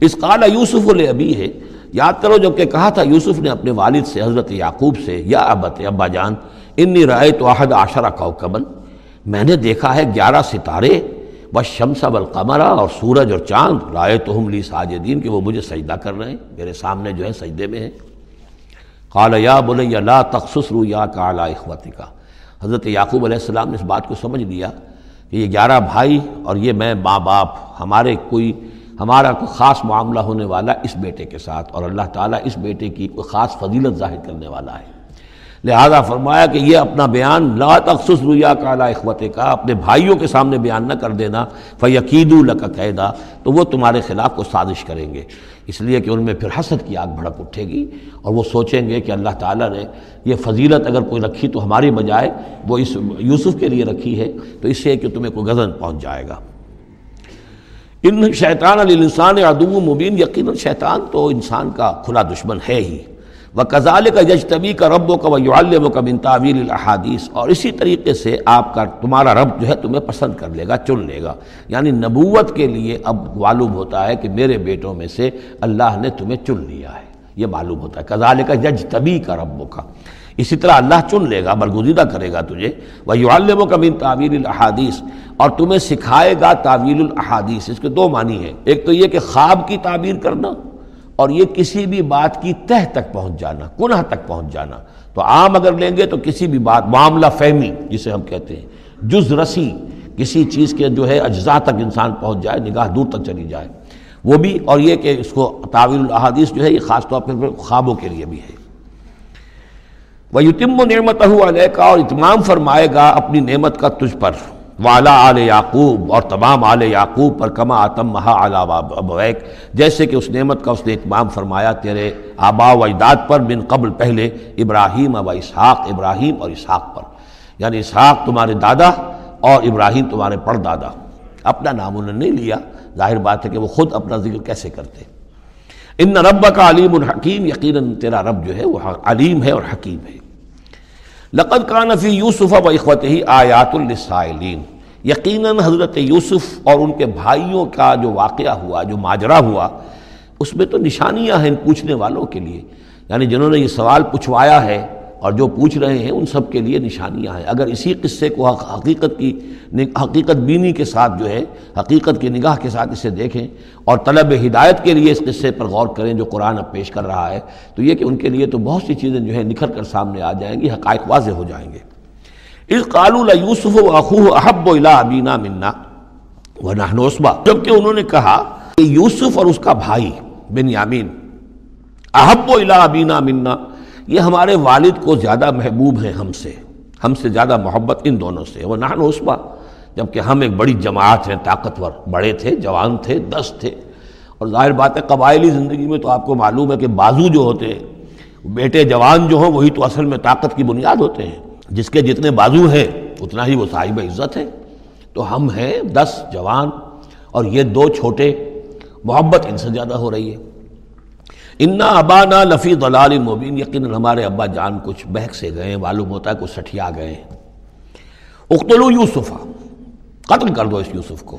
اس قال یوسف علیہ ابھی ہے۔ یاد کرو جبکہ کہا تھا یوسف نے اپنے والد سے، حضرت یعقوب سے، یا ابت ابا جان، انی رائے تو عہد عشرہ کوکبن میں نے دیکھا ہے گیارہ ستارے بس شمس بالقمرہ اور سورج اور چاند۔ رائے تو ہم لی ساجدین کہ وہ مجھے سجدہ کر رہے ہیں، میرے سامنے جو ہے سجدے میں ہیں۔ قال یا بولے یا لا تخصص رو یا کالا اخوتی کا حضرت یعقوب علیہ السلام نے اس بات کو سمجھ لیا کہ یہ گیارہ بھائی اور یہ میں ماں باپ، ہمارے کوئی ہمارا کوئی خاص معاملہ ہونے والا اس بیٹے کے ساتھ اور اللہ تعالیٰ اس بیٹے کی کوئی خاص فضیلت ظاہر کرنے والا ہے۔ لہذا فرمایا کہ یہ اپنا بیان لا تخصص رویا کالا اخوت کا اپنے بھائیوں کے سامنے بیان نہ کر دینا فیقید الق قیدا، تو وہ تمہارے خلاف کو سازش کریں گے۔ اس لیے کہ ان میں پھر حسد کی آگ بھڑک اٹھے گی اور وہ سوچیں گے کہ اللہ تعالیٰ نے یہ فضیلت اگر کوئی رکھی تو ہماری بجائے وہ اس یوسف کے لیے رکھی ہے، تو اس سے کہ تمہیں کوئی غزن پہنچ جائے گا۔ ان شیطان علی انسان ادو مبین، یقیناً شیطان تو انسان کا کھلا دشمن ہے ہی۔ وہ کزال کا یجتبی کا رب و کا و کا بن تعویل الحادیث اور اسی طریقے سے آپ کا تمہارا رب جو ہے تمہیں پسند کر لے گا، چن لے گا۔ یعنی نبوت کے لیے اب معلوم ہوتا ہے کہ میرے بیٹوں میں سے اللہ نے تمہیں چن لیا ہے۔ یہ معلوم ہوتا ہے۔ کزال کا یج طبی کا رب کا اسی طرح اللہ چن لے گا، برگزیدہ کرے گا تجھے۔ وہ یعلم کا بن تعویل الحادیث اور تمہیں سکھائے گا تعویل الحادیث اس کے دو معنی ہیں۔ ایک تو یہ کہ خواب کی تعبیر کرنا اور یہ کسی بھی بات کی تہ تک پہنچ جانا کنہ تک پہنچ جانا۔ تو عام اگر لیں گے تو کسی بھی بات، معاملہ فہمی جسے ہم کہتے ہیں، جز رسی، کسی چیز کے جو ہے اجزاء تک انسان پہنچ جائے، نگاہ دور تک چلی جائے۔ وہ بھی اور یہ کہ اس کو تعویل الحادیث جو ہے یہ خاص طور پر خوابوں کے لیے بھی ہے۔ وہ یتم و نعمت علیہ کا اور اتمام فرمائے گا اپنی نعمت کا تجھ پر۔ والا آل یعقوب اور تمام آل یعقوب پر کما آتم مہا ابویک جیسے کہ اس نعمت کا اس نے اتمام فرمایا تیرے آبا و اجداد پر بن قبل پہلے ابراہیم و اسحاق، ابراہیم اور اسحاق پر۔ یعنی اسحاق تمہارے دادا اور ابراہیم تمہارے پڑ دادا اپنا نام انہوں نے نہیں لیا، ظاہر بات ہے کہ وہ خود اپنا ذکر کیسے کرتے۔ ان رب کا علیم الحکیم یقیناً تیرا رب جو ہے وہ علیم ہے اور حکیم ہے۔ لقد کان فی یوسف و اخوت ہی آیات السائلین یقیناً حضرت یوسف اور ان کے بھائیوں کا جو واقعہ ہوا، جو ماجرا ہوا، اس میں تو نشانیاں ہیں پوچھنے والوں کے لیے۔ یعنی جنہوں نے یہ سوال پوچھوایا ہے اور جو پوچھ رہے ہیں ان سب کے لیے نشانیاں ہیں۔ اگر اسی قصے کو حقیقت کی حقیقت بینی کے ساتھ جو ہے، حقیقت کی نگاہ کے ساتھ اسے دیکھیں اور طلب ہدایت کے لیے اس قصے پر غور کریں جو قرآن اب پیش کر رہا ہے، تو یہ کہ ان کے لیے تو بہت سی چیزیں جو ہے نکھر کر سامنے آ جائیں گی، حقائق واضح ہو جائیں گے۔ اس قالو یوسف و اخوہ احب و الا ابینا منا و نہنوسبا جبکہ انہوں نے کہا کہ یوسف اور اس کا بھائی بن یامین احب و الا ابینا منا یہ ہمارے والد کو زیادہ محبوب ہیں ہم سے ہم سے زیادہ محبت ان دونوں سے۔ وہ نہن اسبا جبکہ ہم ایک بڑی جماعت ہیں، طاقتور، بڑے تھے، جوان تھے، دس تھے۔ اور ظاہر بات ہے، قبائلی زندگی میں تو آپ کو معلوم ہے کہ بازو جو ہوتے ہیں، بیٹے جوان جو ہوں، وہی تو اصل میں طاقت کی بنیاد ہوتے ہیں۔ جس کے جتنے بازو ہیں، اتنا ہی وہ صاحب عزت ہے تو ہم ہیں دس جوان اور یہ دو چھوٹے، محبت ان سے زیادہ ہو رہی ہے۔ انا ابانا لفی دلال مبین یقیناً ہمارے ابا جان کچھ بہک سے گئے معلوم ہوتا ہے کچھ سٹھیا گئے ہیں۔ اختلو یوسفا، قتل کر دو اس یوسف کو۔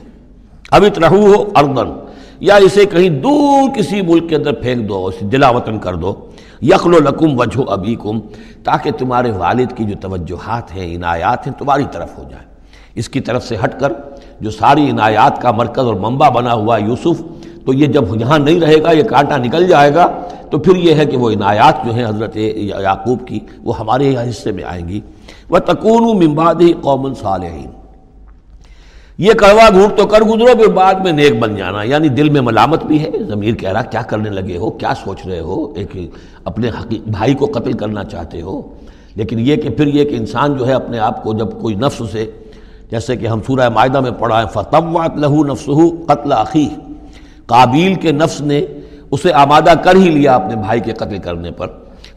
اب اترہو ہو اردن یا اسے کہیں دور کسی ملک کے اندر پھینک دو اسے دلا وطن کر دو۔ یخل و لکم وجہ ابھی کم تاکہ تمہارے والد کی جو توجہات ہیں، عنایات ہیں، تمہاری طرف ہو جائیں اس کی طرف سے ہٹ کر جو ساری عنایات کا مرکز اور منبع بنا ہوا یوسف تو یہ جب یہاں نہیں رہے گا، یہ کانٹا نکل جائے گا، تو پھر یہ ہے کہ وہ عنایات جو ہیں حضرت یعقوب کی، وہ ہمارے حصے میں آئیں گی۔ وہ تکون ممباد ہی قومن صالحین یہ کروا گھوٹ تو کر گزرو، پھر بعد میں نیک بن جانا۔ یعنی دل میں ملامت بھی ہے۔ ضمیر کہہ رہا، کیا کرنے لگے ہو؟ کیا سوچ رہے ہو؟ ایک اپنے بھائی کو قتل کرنا چاہتے ہو۔ لیکن یہ کہ پھر یہ کہ انسان جو ہے اپنے آپ کو جب کوئی نفس سے جیسے کہ ہم سورہ معاہدہ میں پڑھا ہے فتوات لہو نفس قتل عقی قابیل کے نفس نے اسے آمادہ کر ہی لیا اپنے بھائی کے قتل کرنے پر۔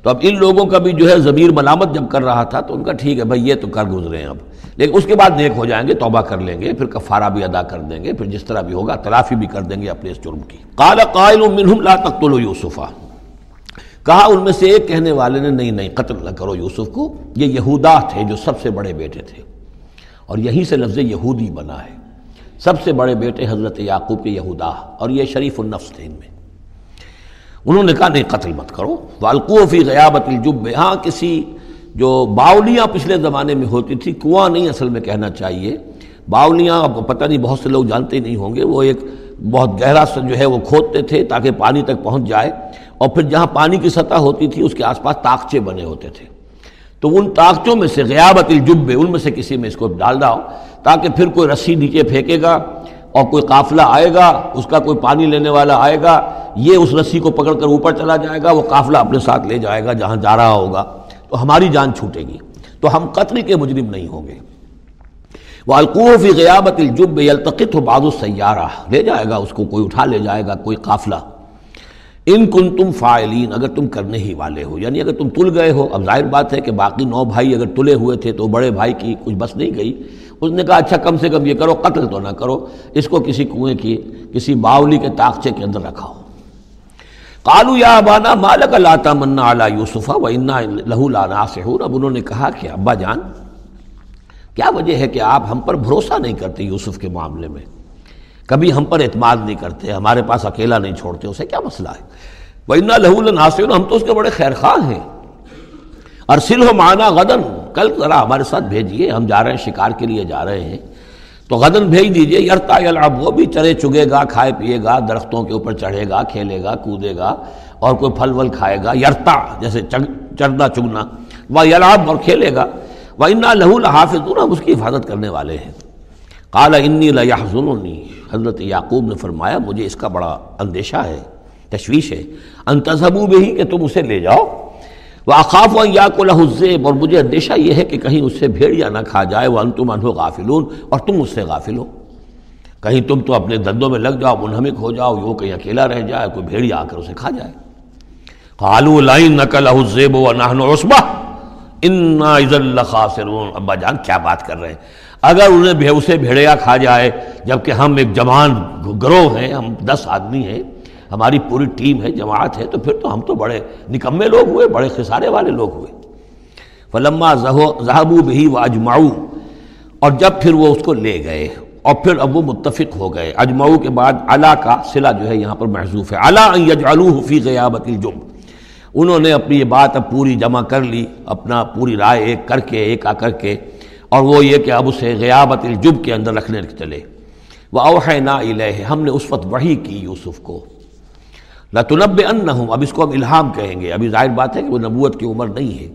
تو اب ان لوگوں کا بھی جو ہے ضمیر ملامت جب کر رہا تھا تو ان کا ٹھیک ہے بھائی یہ تو کر گزرے ہیں اب۔ لیکن اس کے بعد نیک ہو جائیں گے، توبہ کر لیں گے، پھر کفارہ بھی ادا کر دیں گے، پھر جس طرح بھی ہوگا تلافی بھی کر دیں گے اپنے اس جرم کی۔ قال قائل منہم لا تقتلوا یوسفا۔ کہا ان میں سے ایک کہنے والے نے، نہیں نہیں، قتل نہ کرو یوسف کو، یہ یہودا تھے جو سب سے بڑے بیٹے تھے۔ اور یہیں سے لفظ یہودی بنا ہے۔ سب سے بڑے بیٹے حضرت یعقوب کے یہودا اور یہ شریف النفس تھے ان میں۔ انہوں نے کہا، نہیں، قتل مت کرو۔ والقوفی غیابت الجب۔ ہاں کسی جو باولیاں پچھلے زمانے میں ہوتی تھی، کنواں نہیں اصل میں کہنا چاہیے۔ باولیاں اب پتہ نہیں، بہت سے لوگ جانتے نہیں ہوں گے۔ وہ ایک بہت گہرا سا جو ہے، وہ کھودتے تھے تاکہ پانی تک پہنچ جائے۔ اور پھر جہاں پانی کی سطح ہوتی تھی، اس کے آس پاس تاکچے بنے ہوتے تھے۔ تو ان طاقتوں میں سے غیابت الجب، ان میں سے کسی میں اس کو ڈال ہو تاکہ پھر کوئی رسی نیچے پھینکے گا اور کوئی قافلہ آئے گا، اس کا کوئی پانی لینے والا آئے گا، یہ اس رسی کو پکڑ کر اوپر چلا جائے گا، وہ قافلہ اپنے ساتھ لے جائے گا جہاں جا رہا ہوگا، تو ہماری جان چھوٹے گی۔ تو ہم قتل کے مجرم نہیں ہوں گے۔ وہ القوفی غیابت الجب التقط ہو بعض سیارہ لے جائے گا، اس کو کوئی اٹھا لے جائے گا، کوئی قافلہ۔ ان کن تم فائلین اگر تم کرنے ہی والے ہو یعنی اگر تم تل گئے ہو، اب ظاہر بات ہے کہ باقی نو بھائی اگر تلے ہوئے تھے تو بڑے بھائی کی کچھ بس نہیں گئی۔ اس نے کہا اچھا کم سے کم یہ کرو، قتل تو نہ کرو، اس کو کسی کنویں کی، کسی باولی کے تاخچے کے اندر رکھا ہو۔ کالو یا ابانا مالک لاتا منا اعلیٰ یوسفا و انا لہو لانا سہور اب انہوں نے کہا کہ، ابا جان، کیا وجہ ہے کہ آپ ہم پر بھروسہ نہیں کرتے یوسف کے معاملے میں؟ کبھی ہم پر اعتماد نہیں کرتے، ہمارے پاس اکیلا نہیں چھوڑتے، اسے کیا مسئلہ ہے؟ وہ انا لہو ناصر ہم تو اس کے بڑے خیر خواہ ہیں۔ ارسل ہو مانا غدن کل ذرا ہمارے ساتھ بھیجیے ہم جا رہے ہیں، شکار کے لیے جا رہے ہیں۔ تو غدن بھیج دیجیے، یرتا یلعب وہ بھی چرے چگے گا، کھائے پیے گا، درختوں کے اوپر چڑھے گا، کھیلے گا، کودے گا، اور کوئی پھل ول کھائے گا۔ یرتا، جیسے چرنا، چگنا۔ وہ یلعب اور کھیلے گا۔ وہ انا لہو الحافظ ہم اس کی حفاظت کرنے والے ہیں۔ کالا انی لہذنی حضرت یعقوب نے فرمایا، مجھے اس کا بڑا اندیشہ ہے، تشویش ہے۔ انتظبو بھی کہ تم اسے لے جاؤ۔ وہ اقاف و یا کو لہذیب اور مجھے اندیشہ یہ ہے کہ کہیں اس سے بھیڑیا نہ کھا جائے وہ انتم انہو غافلون اور تم اس سے غافل ہو۔ کہیں تم تو اپنے دندوں میں لگ جاؤ، منہمک ہو جاؤ وہ کہیں اکیلا رہ جائے، کوئی بھیڑیا آ کر اسے کھا جائے۔ قالو لائن نقل الزیب و نہن عصبہ انا عز خاسرون ابا جان کیا بات کر رہے ہیں۔ اگر انہیں اسے بھیڑیا کھا جائے، جبکہ ہم ایک جوان گروہ ہیں، ہم دس آدمی ہیں ہماری پوری ٹیم ہے، جماعت ہے، تو پھر تو ہم تو بڑے نکمے لوگ ہوئے، بڑے خسارے والے لوگ ہوئے۔ فلما ذہبو بہی و اجماؤ اور جب پھر وہ اس کو لے گئے، اور پھر اب وہ متفق ہو گئے۔ اجماؤ کے بعد علا کا صلہ جو ہے یہاں پر محضوف ہے۔ علا یجعلوہ فی غیابت الجم۔ انہوں نے اپنی یہ بات اب پوری جمع کر لی، اپنا پوری رائے ایک کر کے، ایک آ کر کے، اور وہ یہ کہ اب اسے غیابت الجب کے اندر رکھنے چلے۔ وہ اوہ نا ہم نے اس وقت وہی کی یوسف کو۔ لطنب ان اب اس کو ہم الہام کہیں گے۔ ابھی ظاہر بات ہے کہ وہ نبوت کی عمر نہیں ہے۔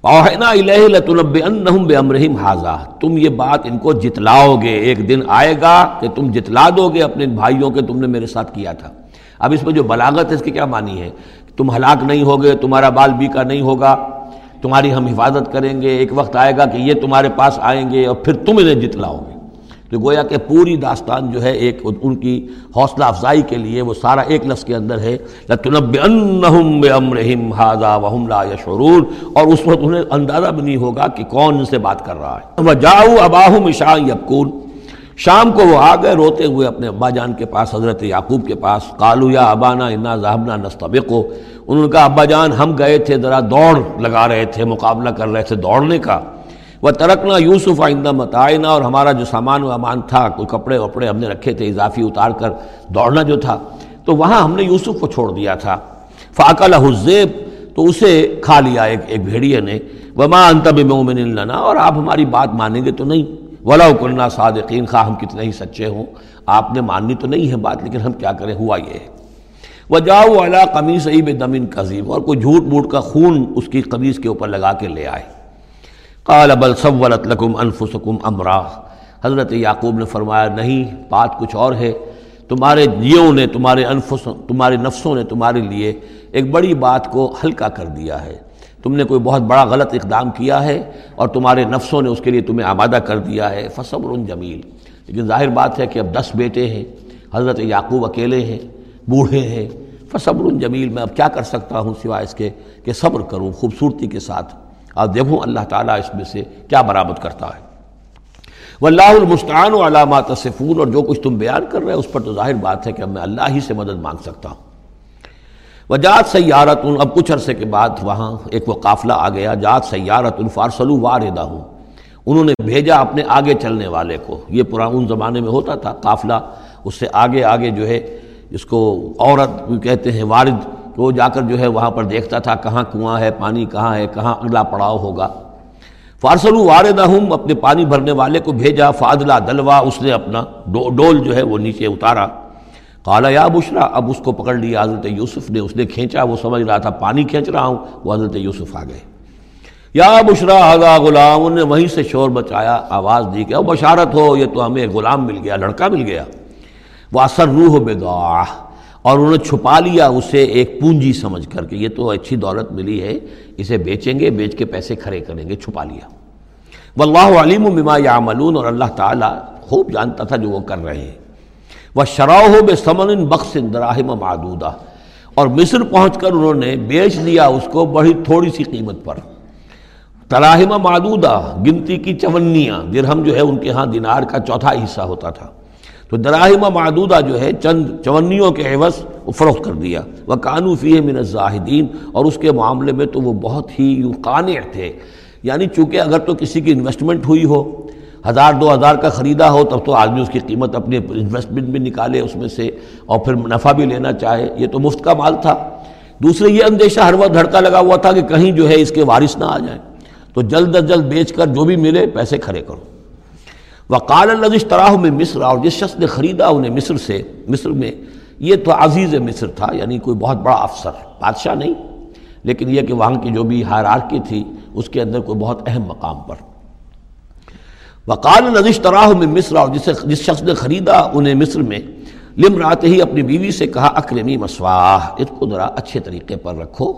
اوہنا الہ لطنب ان بے امرحیم حاضہ تم یہ بات ان کو جتلاؤ گے۔ ایک دن آئے گا کہ تم جتلا دو گے اپنے بھائیوں کے تم نے میرے ساتھ کیا تھا۔ اب اس میں جو بلاغت ہے اس کی کیا معنی ہے؟ تم ہلاک نہیں ہوگے، تمہارا بال بیکا نہیں ہوگا، تمہاری ہم حفاظت کریں گے۔ ایک وقت آئے گا کہ یہ تمہارے پاس آئیں گے اور پھر تم انہیں جتلاؤ گے۔ تو گویا کہ پوری داستان جو ہے ایک ان کی حوصلہ افزائی کے لیے وہ سارا ایک لفظ کے اندر ہے، لَتُنَبِّئَنَّهُمْ بِأَمْرِهِمْ هَذَا وَهُمْ لَا يَشْعُرُونَ۔ اور اس وقت انہیں اندازہ بھی نہیں ہوگا کہ کون ان سے بات کر رہا ہے۔ وَجَاءُوا أَبَاهُمْ عِشَاءً يَبْكُونَ۔ شام کو وہ آ گئے روتے ہوئے اپنے ابا جان کے پاس، حضرت یعقوب کے پاس۔ قالوا یا ابانا انا ذهبنا نستبقو انہوں نے کہا، ابا جان، ہم گئے تھے، ذرا دوڑ لگا رہے تھے، مقابلہ کر رہے تھے دوڑنے کا۔ وہ ترکنا یوسف آئندہ متعینہ اور ہمارا جو سامان و امان تھا، کوئی کپڑے وپڑے ہم نے رکھے تھے، اضافی اتار کر دوڑنا جو تھا، تو وہاں ہم نے یوسف کو چھوڑ دیا تھا۔ فاقل حزیب تو اسے کھا لیا ایک ایک بھیڑیے نے۔ وما انتب مومن لنا، اور آپ ہماری بات مانیں گے تو نہیں۔ ولا کرنا صادقین خواہ ہم کتنے ہی سچے ہوں۔ آپ نے ماننی تو نہیں ہے بات، لیکن ہم کیا کریں؟ ہوا یہ ہے۔ وہ جاؤ اعلیٰ قمیص عیب دمن قزیب اور کوئی جھوٹ موٹ کا خون اس کی قمیص کے اوپر لگا کے لے آئے۔ قال بل سولت لکم انفسکم امرا۔ حضرت یعقوب نے فرمایا، نہیں، بات کچھ اور ہے۔ تمہارے جیوں نے، تمہارے انفس، تمہارے نفسوں نے تمہارے لیے ایک بڑی بات کو ہلکا کر دیا ہے۔ تم نے کوئی بہت بڑا غلط اقدام کیا ہے اور تمہارے نفسوں نے اس کے لیے تمہیں آمادہ کر دیا ہے۔ فصبر جمیل۔ لیکن ظاہر بات ہے کہ اب دس بیٹے ہیں۔ حضرت یعقوب اکیلے ہیں، بوڑھے ہیں۔ فصبر جمیل، میں اب کیا کر سکتا ہوں سوائے اس کے کہ صبر کروں خوبصورتی کے ساتھ۔ آپ دیکھوں اللہ تعالیٰ اس میں سے کیا برآمد کرتا ہے۔ وہ اللہ المستعان و علامات صفون اور جو کچھ تم بیان کر رہے ہیں اس پر تو ظاہر بات ہے کہ میں اللہ ہی سے مدد مانگ سکتا ہوں۔ وہ جات سیارت اب کچھ عرصے کے بعد وہاں ایک وہ قافلہ آ گیا جات سیارت الفارسلو واردہ ہوں انہوں نے بھیجا اپنے آگے چلنے والے کو۔ یہ پرانا ان زمانے میں ہوتا تھا، قافلہ اس سے آگے آگے جو ہے اس کو عورت کہتے ہیں، وارد وہ جا کر جو ہے وہاں پر دیکھتا تھا کہاں کنواں ہے، پانی کہاں ہے، کہاں اگلا پڑاؤ ہوگا۔ فارسل وارد ہوں اپنے پانی بھرنے والے کو بھیجا فادلہ دلوا، اس نے اپنا ڈول جو ہے وہ نیچے اتارا۔ کالا یا بشرا، اب اس کو پکڑ لیا۔ حضرت یوسف نے، اس نے کھینچا، وہ سمجھ رہا تھا پانی کھینچ رہا ہوں، وہ حضرت یوسف آ گئے۔ یا بشرا حضا غلام نے وہیں سے شور بچایا آواز دی کہ او بشارت ہو، یہ تو ہمیں غلام مل گیا، لڑکا مل گیا۔ وہ اثر روح بگاہ اور انہوں نے چھپا لیا اسے ایک پونجی سمجھ کر کہ یہ تو اچھی دولت ملی ہے، اسے بیچیں گے، بیچ کے پیسے کھڑے کریں گے، چھپا لیا۔ واللہ علیم بما یعملون، اور اللہ تعالیٰ خوب جانتا تھا جو وہ کر رہے ہیں۔ وہ شراؤ بے سمن بخش دراہم معدودہ اور مصر پہنچ کر انہوں نے بیچ دیا اس کو بڑی تھوڑی سی قیمت پر۔ تراہم معدودہ گنتی کی چونیاں درہم جو ہے ان کے ہاں دینار کا چوتھا حصہ ہوتا تھا۔ تو دراہمہ معدودہ جو ہے چند چونیوں کے عوض وہ فروخت کر دیا۔ وہ قانو فی من الزاہدین، اور اس کے معاملے میں تو وہ بہت ہی یوں قانع تھے۔ یعنی چونکہ اگر تو کسی کی انویسٹمنٹ ہوئی ہو، ہزار دو ہزار کا خریدا ہو، تب تو آدمی اس کی قیمت اپنے انویسٹمنٹ بھی نکالے، اس میں سے، اور پھر نفع بھی لینا چاہے۔ یہ تو مفت کا مال تھا۔ دوسرے، یہ اندیشہ ہر وقت دھڑکا لگا ہوا تھا کہ کہیں جو ہے اس کے وارث نہ آ جائیں۔ تو جلد از جلد بیچ کر جو بھی ملے، پیسے کھڑے کرو۔ وقال الزش تراہ میں مصر، اور جس شخص نے خریدا انہیں مصر سے، مصر میں یہ تو عزیز مصر تھا یعنی کوئی بہت بڑا افسر، بادشاہ نہیں، لیکن یہ کہ وہاں کی جو بھی ہائرارکی تھی، اس کے اندر کوئی بہت اہم مقام پر۔ وقال نزش تراہ میں مصر، اور جسے جس شخص نے خریدا انہیں مصر میں لم رات ہی اپنی بیوی سے کہا، اکرمی مسواہ، اس کو ذرا اچھے طریقے پر رکھو۔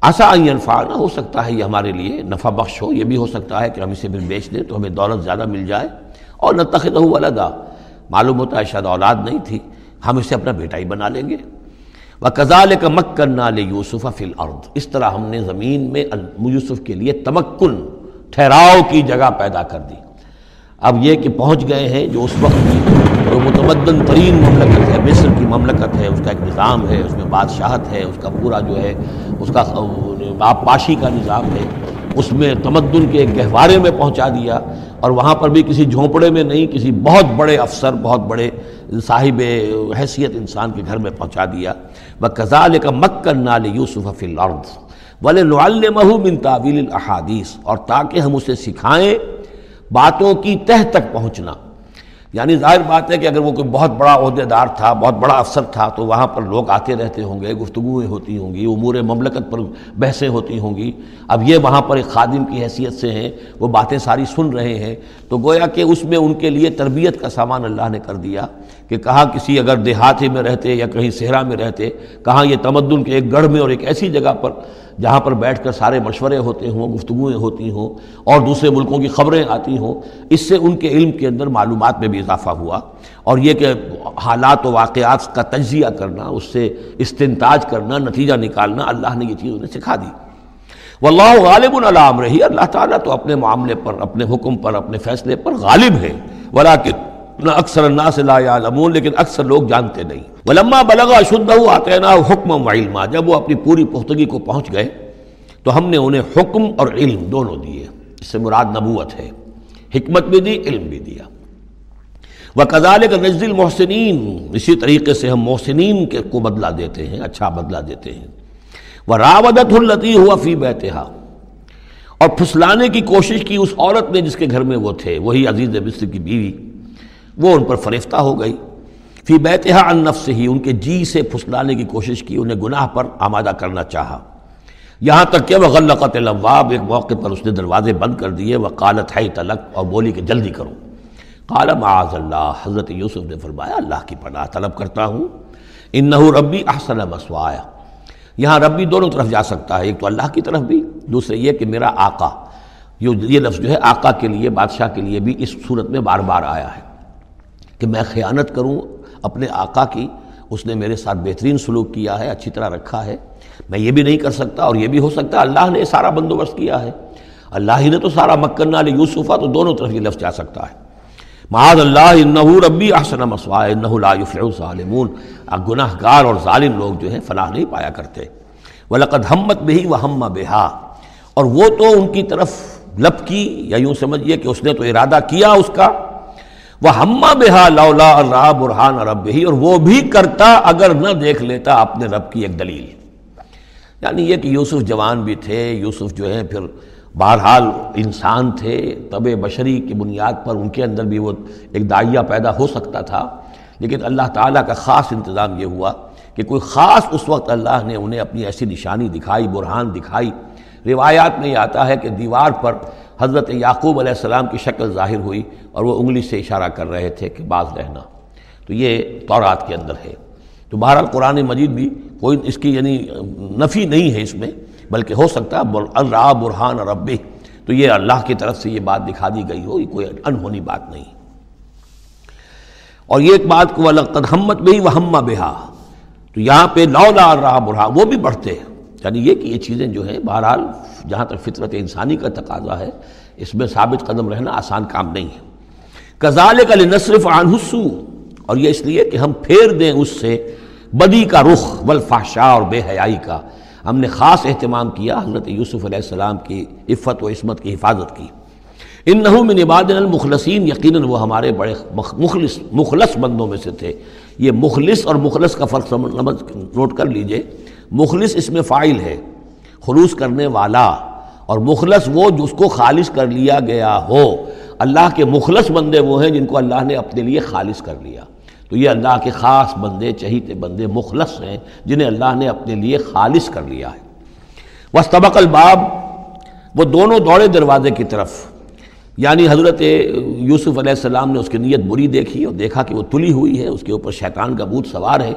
آسا انفا ہو سکتا ہے یہ ہمارے لیے نفع بخش ہو، یہ بھی ہو سکتا ہے کہ ہم اسے پھر بیچ دیں تو ہمیں دولت زیادہ مل جائے۔ اور نہ تخت ہو معلوم ہوتا ہے شاید اولاد نہیں تھی، ہم اسے اپنا بیٹا ہی بنا لیں گے۔ وہ کزال کا مکن نال یوسف فل ارد اس طرح ہم نے زمین میں یوسف کے لیے تمکن، ٹھہراؤ کی جگہ پیدا کر دی۔ اب یہ کہ پہنچ گئے ہیں جو اس وقت جو متمدن ترین مملکت ہے، مصر کی مملکت ہے، اس کا ایک نظام ہے، اس میں بادشاہت ہے، اس کا پورا جو ہے، اس کا آبپاشی کا نظام ہے، اس میں تمدن کے ایک گہوارے میں پہنچا دیا۔ اور وہاں پر بھی کسی جھونپڑے میں نہیں، کسی بہت بڑے افسر، بہت بڑے صاحب حیثیت انسان کے گھر میں پہنچا دیا۔ وہ کزال کا مکن نال یوسف فل ولے مہو من تعویل الحادیث اور تاکہ ہم اسے سکھائیں باتوں کی تہ تک پہنچنا۔ یعنی ظاہر بات ہے کہ اگر وہ کوئی بہت بڑا عہدے دار تھا، بہت بڑا افسر تھا، تو وہاں پر لوگ آتے رہتے ہوں گے، گفتگویں ہوتی ہوں گی، امور مملکت پر بحثیں ہوتی ہوں گی۔ اب یہ وہاں پر ایک خادم کی حیثیت سے ہیں، وہ باتیں ساری سن رہے ہیں۔ تو گویا کہ اس میں ان کے لیے تربیت کا سامان اللہ نے کر دیا کہ کہاں کسی اگر دیہاتی میں رہتے یا کہیں صحرا میں رہتے، کہاں یہ تمدن کے ایک گڑھ میں اور ایک ایسی جگہ پر جہاں پر بیٹھ کر سارے مشورے ہوتے ہوں گفتگویں ہوتی ہوں اور دوسرے ملکوں کی خبریں آتی ہوں، اس سے ان کے علم کے اندر معلومات میں بھی اضافہ ہوا۔ اور یہ کہ حالات و واقعات کا تجزیہ کرنا، اس سے استنتاج کرنا، نتیجہ نکالنا، اللہ نے یہ چیز انہیں سکھا دی۔ واللہ غالب العلام رہی اللہ تعالیٰ تو اپنے معاملے پر، اپنے حکم پر، اپنے فیصلے پر غالب ہے۔ ولیکن نہ اکثر الناس لا یعلمون، لیکن اکثر لوگ جانتے نہیں۔ ولما بلغا شدہ آتینا حکم و علما، جب وہ اپنی پوری پختگی کو پہنچ گئے، تو ہم نے انہیں حکم اور علم دونوں دیے۔ اس سے مراد نبوت ہے۔ حکمت بھی دی، علم بھی دیا۔ وہ کزال کا نزل محسنین اسی طریقے سے ہم محسنین کے کو بدلا دیتے ہیں اچھا بدلا دیتے ہیں۔ وہ راودت التی ہوا فی بیتہا، اور پھسلانے کی کوشش کی اس عورت نے جس کے گھر میں وہ تھے، وہی عزیز مصر کی بیوی۔ وہ ان پر فریفتہ ہو گئی۔ فی بیتہا ان نفس ہی ان کے جی سے پھسلانے کی کوشش کی، انہیں گناہ پر آمادہ کرنا چاہا۔ یہاں تک کہ وہ غلقت لواب ایک موقع پر اس نے دروازے بند کر دیے وہ قالت ہے تلق اور بولی کہ جلدی کرو۔ قال معاذ اللہ، حضرت یوسف نے فرمایا، اللہ کی پناہ طلب کرتا ہوں۔ ان ربی احسن مسوایا۔ یہاں ربی دونوں طرف جا سکتا ہے، ایک تو اللہ کی طرف بھی، دوسرے یہ کہ میرا آقا یہ لفظ جو ہے، آقا کے لیے، بادشاہ کے لیے بھی اس صورت میں بار بار آیا ہے۔ کہ میں خیانت کروں اپنے آقا کی، اس نے میرے ساتھ بہترین سلوک کیا ہے، اچھی طرح رکھا ہے۔ میں یہ بھی نہیں کر سکتا اور یہ بھی ہو سکتا اللہ نے سارا بندوبست کیا ہے۔ اللہ ہی نے تو سارا مکن علی یوسفہ تو دونوں طرف یہ لفظ جا سکتا ہے۔ معاذ اللہ، انہو ربی احسن مسوائے انہو لا یفلح ظالمون گناہ گار اور ظالم لوگ جو ہیں، فلاح نہیں پایا کرتے۔ وَلَقَدْ ہمت بہی و ہم بہا۔ اور وہ تو ان کی طرف لپ کی، یا یوں سمجھیے کہ اس نے تو ارادہ کیا اس کا۔ وہ ہما بہا لولا اللہ برحان رب ہی اور وہ بھی کرتا اگر نہ دیکھ لیتا اپنے رب کی ایک دلیل۔ یعنی یہ کہ یوسف جوان بھی تھے، یوسف جو ہے پھر بہرحال انسان تھے، طب بشری کی بنیاد پر ان کے اندر بھی وہ ایک دائیہ پیدا ہو سکتا تھا۔ لیکن اللہ تعالیٰ کا خاص انتظام یہ ہوا کہ کوئی خاص اس وقت اللہ نے انہیں اپنی ایسی نشانی دکھائی، برہان دکھائی۔ روایات میں یہ آتا ہے کہ دیوار پر حضرت یعقوب علیہ السلام کی شکل ظاہر ہوئی اور وہ انگلی سے اشارہ کر رہے تھے کہ بعض رہنا۔ تو یہ تورات کے اندر ہے۔ تو بہرحال قرآن مجید بھی کوئی اس کی یعنی نفی نہیں ہے اس میں، بلکہ ہو سکتا ہے الرا برحان رب تو یہ اللہ کی طرف سے یہ بات دکھا دی گئی ہو، یہ کوئی انہونی بات نہیں۔ اور یہ ایک بات کو القد ہمت بھی وہ ہما بہا تو یہاں پہ لو لا برہا وہ بھی بڑھتے ہیں۔ یعنی یہ کہ یہ چیزیں جو ہیں بہرحال جہاں تک فطرت انسانی کا تقاضا ہے، اس میں ثابت قدم رہنا آسان کام نہیں ہے۔ کزال کا نصرف عنحسو اور یہ اس لیے کہ ہم پھیر دیں اس سے بدی کا رخ، والفحشاء اور بے حیائی کا۔ ہم نے خاص اہتمام کیا حضرت یوسف علیہ السلام کی عفت و عصمت کی حفاظت کی۔ ان نحو میں نباد المخلصین، یقیناً وہ ہمارے بڑے مخلص مخلص بندوں میں سے تھے۔ یہ مخلص اور مخلص کا فرق نوٹ کر لیجیے۔ مخلص اس میں فائل ہے، خلوص کرنے والا، اور مخلص وہ جس کو خالص کر لیا گیا ہو۔ اللہ کے مخلص بندے وہ ہیں جن کو اللہ نے اپنے لیے خالص کر لیا۔ تو یہ اللہ کے خاص بندے، چہیتے بندے، مخلص ہیں جنہیں اللہ نے اپنے لیے خالص کر لیا ہے۔ وسطبق الباب، وہ دونوں دوڑے دروازے کی طرف۔ یعنی حضرت یوسف علیہ السلام نے اس کی نیت بری دیکھی اور دیکھا کہ وہ تلی ہوئی ہے، اس کے اوپر شیطان کا بوت سوار ہے۔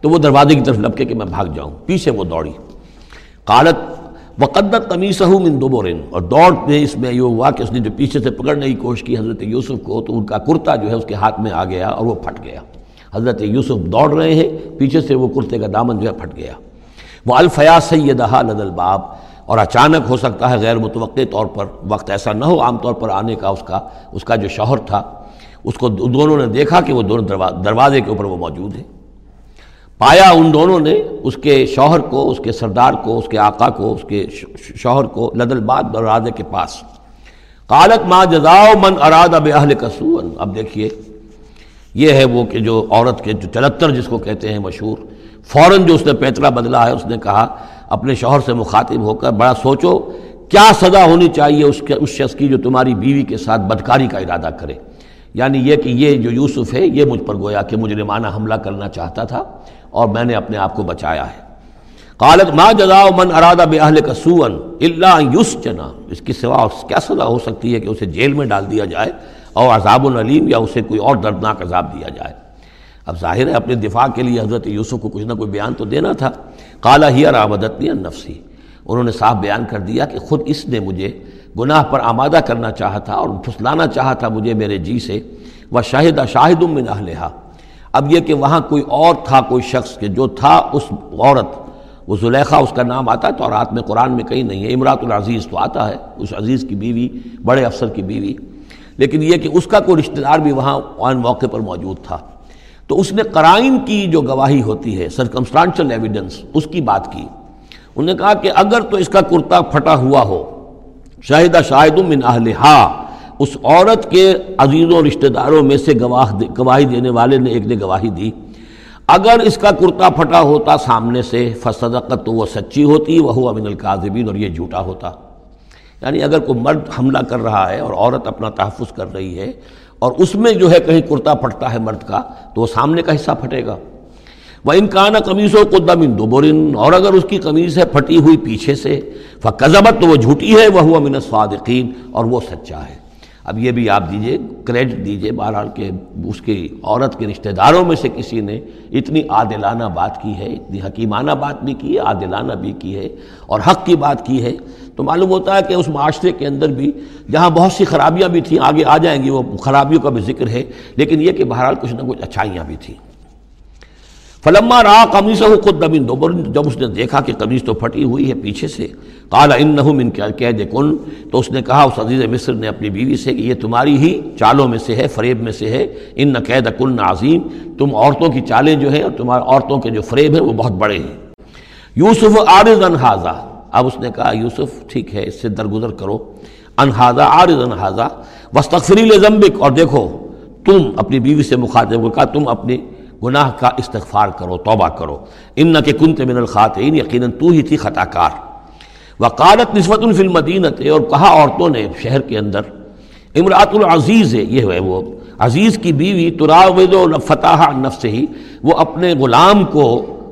تو وہ دروازے کی طرف لپکے کہ میں بھاگ جاؤں، پیچھے وہ دوڑی۔ قالت وقدت قمیصہ من دوبورن اور دوڑ میں اس میں یہ ہوا کہ اس نے جو پیچھے سے پکڑنے کی کوشش کی حضرت یوسف کو، تو ان کا کرتا جو ہے اس کے ہاتھ میں آ گیا اور وہ پھٹ گیا۔ حضرت یوسف دوڑ رہے ہیں، پیچھے سے وہ کرتے کا دامن جو ہے پھٹ گیا۔ وہ الفیا سیدہ لد الباب۔ اور اچانک ہو سکتا ہے غیر متوقع طور پر وقت ایسا نہ ہو، عام طور پر آنے کا اس کا اس کا جو شوہر تھا، اس کو دونوں نے دیکھا کہ وہ دونوں دروازے کے اوپر وہ موجود ہے پایا ان دونوں نے اس کے شوہر کو، اس کے سردار کو، اس کے آقا کو، اس کے شوہر کو لد الباد دروازے کے پاس۔ قالت ما جزاؤ من اراد اب اہل کسون اب دیکھیے، یہ ہے وہ کہ جو عورت کے، جو چلتر جس کو کہتے ہیں مشہور، فوراً جو اس نے پیتلا بدلا ہے، اس نے کہا، اپنے شوہر سے مخاطب ہو کر، بڑا سوچو، کیا سزا ہونی چاہیے اس کے، اس شخص کی جو تمہاری بیوی کے ساتھ بدکاری کا ارادہ کرے؟ یعنی یہ کہ یہ جو یوسف ہے، یہ مجھ پر گویا کہ مجرمانہ حملہ کرنا چاہتا تھا۔ اور میں نے اپنے آپ کو بچایا ہے۔ قالت، ما جزا من ارادہ بے اہل کا سون اللہ یوس چنا اس کی سوا کیا سزا ہو سکتی ہے کہ اسے جیل میں ڈال دیا جائے اور عذاب العلیم یا اسے کوئی اور دردناک عذاب دیا جائے۔ اب ظاہر ہے، اپنے دفاع کے لیے حضرت یوسف کو کچھ نہ کوئی بیان تو دینا تھا۔ کالا ہی راودت نفسی انہوں نے صاف بیان کر دیا کہ خود اس نے مجھے گناہ پر آمادہ کرنا چاہا تھا اور پھسلانا چاہا تھا مجھے میرے جی سے۔ وہ شاہد شاہد من اہلہا اب یہ کہ وہاں کوئی اور تھا کوئی شخص کہ جو تھا اس عورت، وہ زلیخا، اس کا نام آتا ہے تو رات میں قرآن میں کہیں نہیں ہے امراۃ العزیز تو آتا ہے، اس عزیز کی بیوی، بڑے افسر کی بیوی۔ لیکن یہ کہ اس کا کوئی رشتہ دار بھی وہاں آن موقع پر موجود تھا۔ تو اس نے قرائن کی جو گواہی ہوتی ہے سرکمسٹانشل ایویڈنس اس کی بات کی۔ انہوں نے کہا کہ اگر تو اس کا کرتا پھٹا ہوا ہو، شاہدہ شاہد من اہلہا اس عورت کے عزیزوں رشتہ داروں میں سے گواہ گواہی دینے والے نے ایک نے گواہی دی۔ اگر اس کا کرتا پھٹا ہوتا سامنے سے، فصدقت تو وہ سچی ہوتی وہ ہوا من القاذبین اور یہ جھوٹا ہوتا۔ یعنی اگر کوئی مرد حملہ کر رہا ہے اور عورت اپنا تحفظ کر رہی ہے اور اس میں جو ہے کہیں کرتا پھٹتا ہے مرد کا، تو وہ سامنے کا حصہ پھٹے گا۔ وہ انکانہ قمیص و قدم ان دوبرن اور اگر اس کی قمیض ہے پھٹی ہوئی پیچھے سے فقضبت تو وہ جھوٹی ہے وہ ہوا من الصادقین اور وہ سچا ہے۔ اب یہ بھی آپ دیجیے کریڈٹ دیجیے، بہرحال کہ اس کی عورت کے رشتہ داروں میں سے کسی نے اتنی عادلانہ بات کی ہے، اتنی حکیمانہ بات بھی کی ہے، عادلانہ بھی کی ہے اور حق کی بات کی ہے، تو معلوم ہوتا ہے کہ اس معاشرے کے اندر بھی جہاں بہت سی خرابیاں بھی تھیں، آگے آ جائیں گی، وہ خرابیوں کا بھی ذکر ہے، لیکن یہ کہ بہرحال کچھ نہ کچھ اچھائیاں بھی تھیں۔ فلما را قمیص ہو خود نبین دوبر جب اس نے دیکھا کہ قمیص تو پھٹی ہوئی ہے پیچھے سے کالا ان نہ کیا قید کن؟ تو اس نے کہا، اس عزیز مصر نے اپنی بیوی سے کہ یہ تمہاری ہی چالوں میں سے ہے، فریب میں سے ہے۔ ان نہ قید کن عظیم، تم عورتوں کی چالیں جو ہیں اور تمہارے عورتوں کے جو فریب ہیں وہ بہت بڑے ہیں۔ یوسف عارض انحاظہ اب اس نے کہا، یوسف ٹھیک ہے، اس سے درگزر کرو۔ انہاذا عارض انہاذا وسطری لمبک اور دیکھو، تم اپنی بیوی سے مخاطب کو کہا، تم اپنی گناہ کا استغفار کرو، توبہ کرو۔ ان نہ کہ کنت من الخاطئین، یقیناً تو ہی تھی خطا کار وقالت نسبت الفلم مدینت اور کہا عورتوں نے شہر کے اندر امراۃ العزیز ہے یہ ہے وہ، عزیز کی بیوی تراود و فتح نفس ہی وہ اپنے غلام کو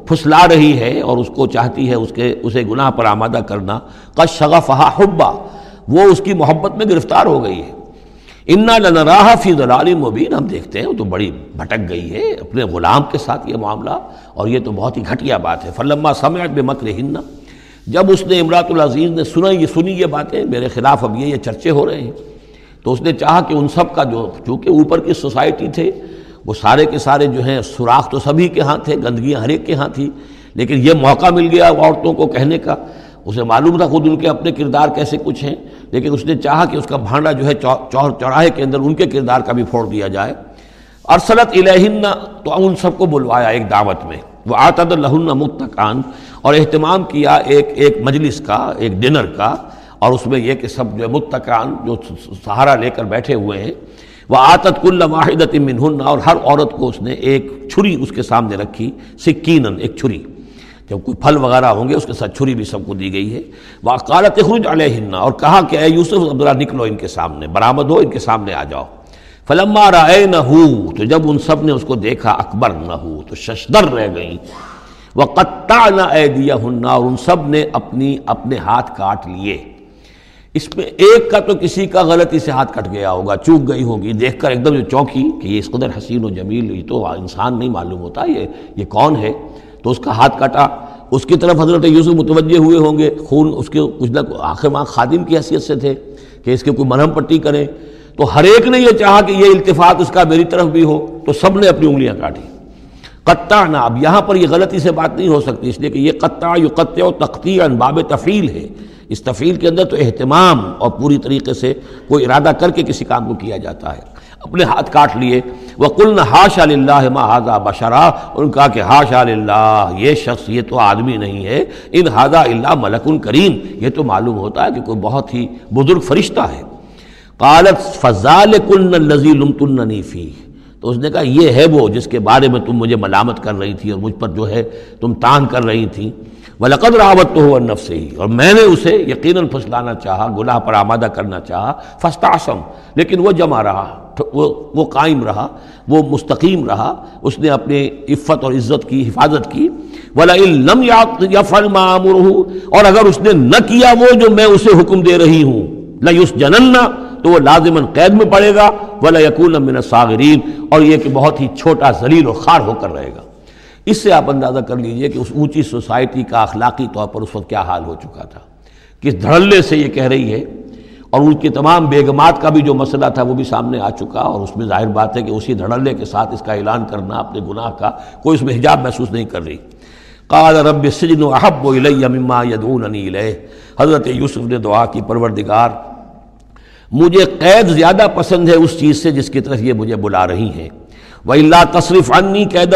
پھسلا رہی ہے اور اس کو چاہتی ہے اس کے، اسے گناہ پر آمادہ کرنا کش شغفہ حبا، وہ اس کی محبت میں گرفتار ہو گئی ہے۔ انا لنراہ فی ضلال مبین ہم دیکھتے ہیں، وہ تو بڑی بھٹک گئی ہے اپنے غلام کے ساتھ یہ معاملہ، اور یہ تو بہت ہی گھٹیا بات ہے۔ فلما سمعت بے مکر جب اس نے امراۃ العزیز نے سنا یہ سنی یہ باتیں، میرے خلاف اب یہ یہ چرچے ہو رہے ہیں۔ تو اس نے چاہا کہ ان سب کا جو، چونکہ اوپر کی سوسائٹی تھے، وہ سارے کے سارے جو ہیں، سوراخ تو سبھی کے ہاں تھے، گندگیاں ہر ایک کے ہاں تھی، لیکن یہ موقع مل گیا عورتوں کو کہنے کا۔ اسے معلوم تھا خود ان کے اپنے کردار کیسے کچھ ہیں، لیکن اس نے چاہا کہ اس کا بھانڈا جو ہے چور چوراہے کے اندر ان کے کردار کا بھی پھوڑ دیا جائے۔ ارسلت الہن تو ان سب کو بلوایا ایک دعوت میں۔ وہ آتد الہن متقان اور اہتمام کیا ایک ایک مجلس کا، ایک ڈنر کا، اور اس میں یہ کہ سب جو متقان جو سہارا لے کر بیٹھے ہوئے ہیں۔ وہ آتت کل واحدت منہن اور ہر عورت کو اس نے ایک چھری اس کے سامنے رکھی سکینن ایک چھری۔ جب کوئی پھل وغیرہ ہوں گے، اس کے ساتھ چھری بھی سب کو دی گئی ہے۔ وہ کالت خرج علیہ اور کہا کہ اے یوسف عبداللہ نکلو ان کے سامنے، برآمد ہو ان کے سامنے آ جاؤ۔ فلما رائے نہ ہو تو جب ان سب نے اس کو دیکھا اکبر نہ ہو تو ششدر رہ گئیں۔ وہ قطع نہ اے دیا ہننا اور ان سب نے اپنی، اپنے ہاتھ کاٹ لیے۔ اس میں ایک کا تو کسی کا غلطی سے ہاتھ کٹ گیا ہوگا، چوک گئی ہوگی۔ دیکھ کر ایک دم جو چونکی کہ یہ اس قدر حسین و جمیل، یہ تو انسان نہیں معلوم ہوتا، یہ یہ کون ہے؟ تو اس کا ہاتھ کٹا اس کی طرف حضرت یوسف متوجہ ہوئے ہوں گے۔ خون اس کے کچھ نہ، آخر ماں خادم کی حیثیت سے تھے کہ اس کے کوئی مرہم پٹی کریں۔ تو ہر ایک نے یہ چاہا کہ یہ التفاط اس کا میری طرف بھی ہو، تو سب نے اپنی انگلیاں کاٹی۔ قطع نہ، اب یہاں پر یہ غلطی سے بات نہیں ہو سکتی، اس لیے کہ یہ قطع یو قطع و تختی باب تفیل ہے۔ اس تفیل کے اندر تو اہتمام اور پوری طریقے سے کوئی ارادہ کر کے کسی کام کو کیا جاتا ہے۔ اپنے ہاتھ کاٹ لیے۔ وہ کل ہاش اللہ ہاضا بشرا۔ ان کا کہ ہاش اللہ یہ شخص، یہ تو آدمی نہیں ہے۔ ان ہاضا اللہ ملک کریم یہ تو معلوم ہوتا ہے کہ کوئی بہت ہی بزرگ فرشتہ ہے۔ قالت فضال کن لذی فی تو اس نے کہا، یہ ہے وہ جس کے بارے میں تم مجھے ملامت کر رہی تھی اور مجھ پر جو ہے تم تان کر رہی تھیں لقد راوت تو ہو نف سے ہی اور میں نے اسے یقیناً پھسلانا چاہا، گناہ پر آمادہ کرنا چاہا۔ فستاسم لیکن وہ جمع رہا، وہ وہ قائم رہا، وہ مستقیم رہا۔ اس نے اپنے عفت اور عزت کی، حفاظت کی۔ ولا علم یا فل معمر اور اگر اس نے نہ کیا وہ جو میں اسے حکم دے رہی ہوں۔ لس جننا تو وہ لازماً قید میں پڑے گا، ولا یقون من ساغرین اور یہ کہ بہت ہی چھوٹا ذلیل و خار ہو کر رہے گا۔ اس سے آپ اندازہ کر لیجیے کہ اس اونچی سوسائٹی کا اخلاقی طور پر اس وقت کیا حال ہو چکا تھا۔ کس دھڑلے سے یہ کہہ رہی ہے۔ اور ان کی تمام بیگمات کا بھی جو مسئلہ تھا وہ بھی سامنے آ چکا۔ اور اس میں ظاہر بات ہے کہ اسی دھڑلے کے ساتھ اس کا اعلان کرنا اپنے گناہ کا کوئی اس میں حجاب محسوس نہیں کر رہی۔ قال رب سجن احب و مما یدعوننی الیہ حضرت یوسف نے دعا کی، پروردگار مجھے قید زیادہ پسند ہے اس چیز سے جس کی طرف یہ مجھے بلا رہی ہیں۔ وہ اللہ تصریف عنی قید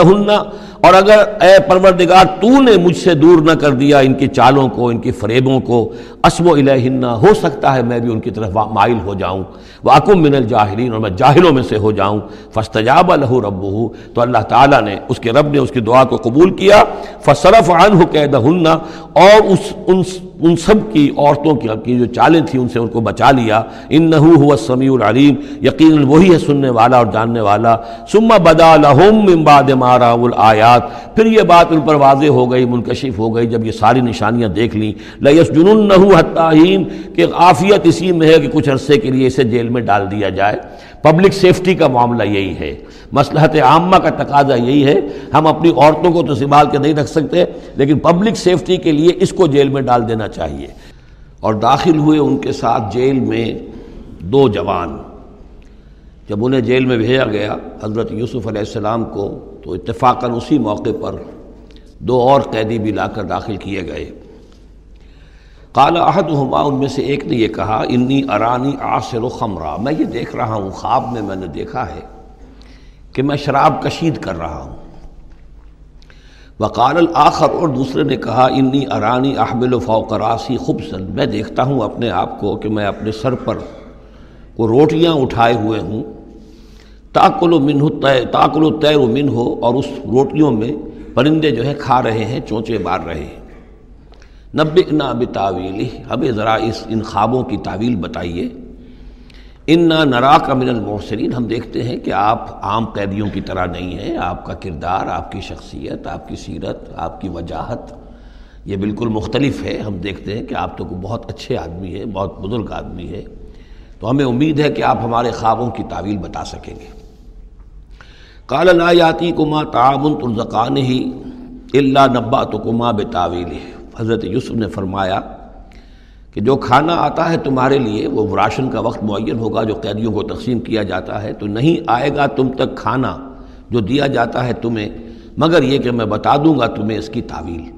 اور اگر اے پروردگار تو نے مجھ سے دور نہ کر دیا ان کی چالوں کو، ان کی فریبوں کو اسب و الہنہ ہو سکتا ہے میں بھی ان کی طرف مائل ہو جاؤں۔ واقم من الجاہلین، اور میں جاہلوں میں سے ہو جاؤں۔ فستجاب الہ رب تو اللہ تعالیٰ نے اس کے رب نے اس کی دعا کو قبول کیا۔ فصرف عنہ قید اور اس ان ان سب کی عورتوں کی جو چالیں تھیں ان سے ان کو بچا لیا۔ ان نحو ہوا سمیع العلیم یقیناً وہی ہے سننے والا اور جاننے والا۔ سما بدا لہم من بعد مارا الآیات پھر یہ بات ان پر واضح ہو گئی، منکشف ہو گئی، جب یہ ساری نشانیاں دیکھ لیں۔ لیس جنون نحو کہ عافیت اسی میں ہے کہ کچھ عرصے کے لیے اسے جیل میں ڈال دیا جائے۔ پبلک سیفٹی کا معاملہ یہی ہے۔ مسلحت عامہ کا تقاضا یہی ہے۔ ہم اپنی عورتوں کو تو سنبھال کے نہیں رکھ سکتے، لیکن پبلک سیفٹی کے لیے اس کو جیل میں ڈال دینا چاہیے۔ اور داخل ہوئے ان کے ساتھ جیل میں دو جوان۔ جب انہیں جیل میں بھیجا گیا، حضرت یوسف علیہ السلام کو تو اتفاقاً اسی موقع پر دو اور قیدی بھی لا کر داخل کیے گئے۔ کالا عہد ہما ان میں سے ایک نے یہ کہا، انی ارانی آصر و خمرہ میں یہ دیکھ رہا ہوں، خواب میں میں نے دیکھا ہے کہ میں شراب کشید کر رہا ہوں۔ وقال الآخر اور دوسرے نے کہا، انی ارانی احمل و فوقراسی خوبصن میں دیکھتا ہوں اپنے آپ کو کہ میں اپنے سر پر وہ روٹیاں اٹھائے ہوئے ہوں۔ تاکل و من ہو تاکل و تیر و من ہو اور اس روٹیوں میں پرندے جو ہے کھا رہے ہیں، چونچے مار رہے ہیں۔ نب نا بتاویلی ہمیں ذرا اس ان خوابوں کی تعویل بتائیے۔ ان نرا کا من المحسرین ہم دیکھتے ہیں کہ آپ عام قیدیوں کی طرح نہیں ہیں۔ آپ کا کردار، آپ کی شخصیت، آپ کی سیرت، آپ کی وجاہت، یہ بالکل مختلف ہے۔ ہم دیکھتے ہیں کہ آپ تو بہت اچھے آدمی ہے بہت بزرگ آدمی ہے تو ہمیں امید ہے کہ آپ ہمارے خوابوں کی تعویل بتا سکیں گے۔ کال نایاتی کما تعاون ترزقان ہی اللہ نبا تو کما بے تعویل حضرت یوسف نے فرمایا کہ جو کھانا آتا ہے تمہارے لیے، وہ راشن کا وقت معین ہوگا، جو قیدیوں کو تقسیم کیا جاتا ہے، تو نہیں آئے گا تم تک کھانا جو دیا جاتا ہے تمہیں، مگر یہ کہ میں بتا دوں گا تمہیں اس کی تعویل۔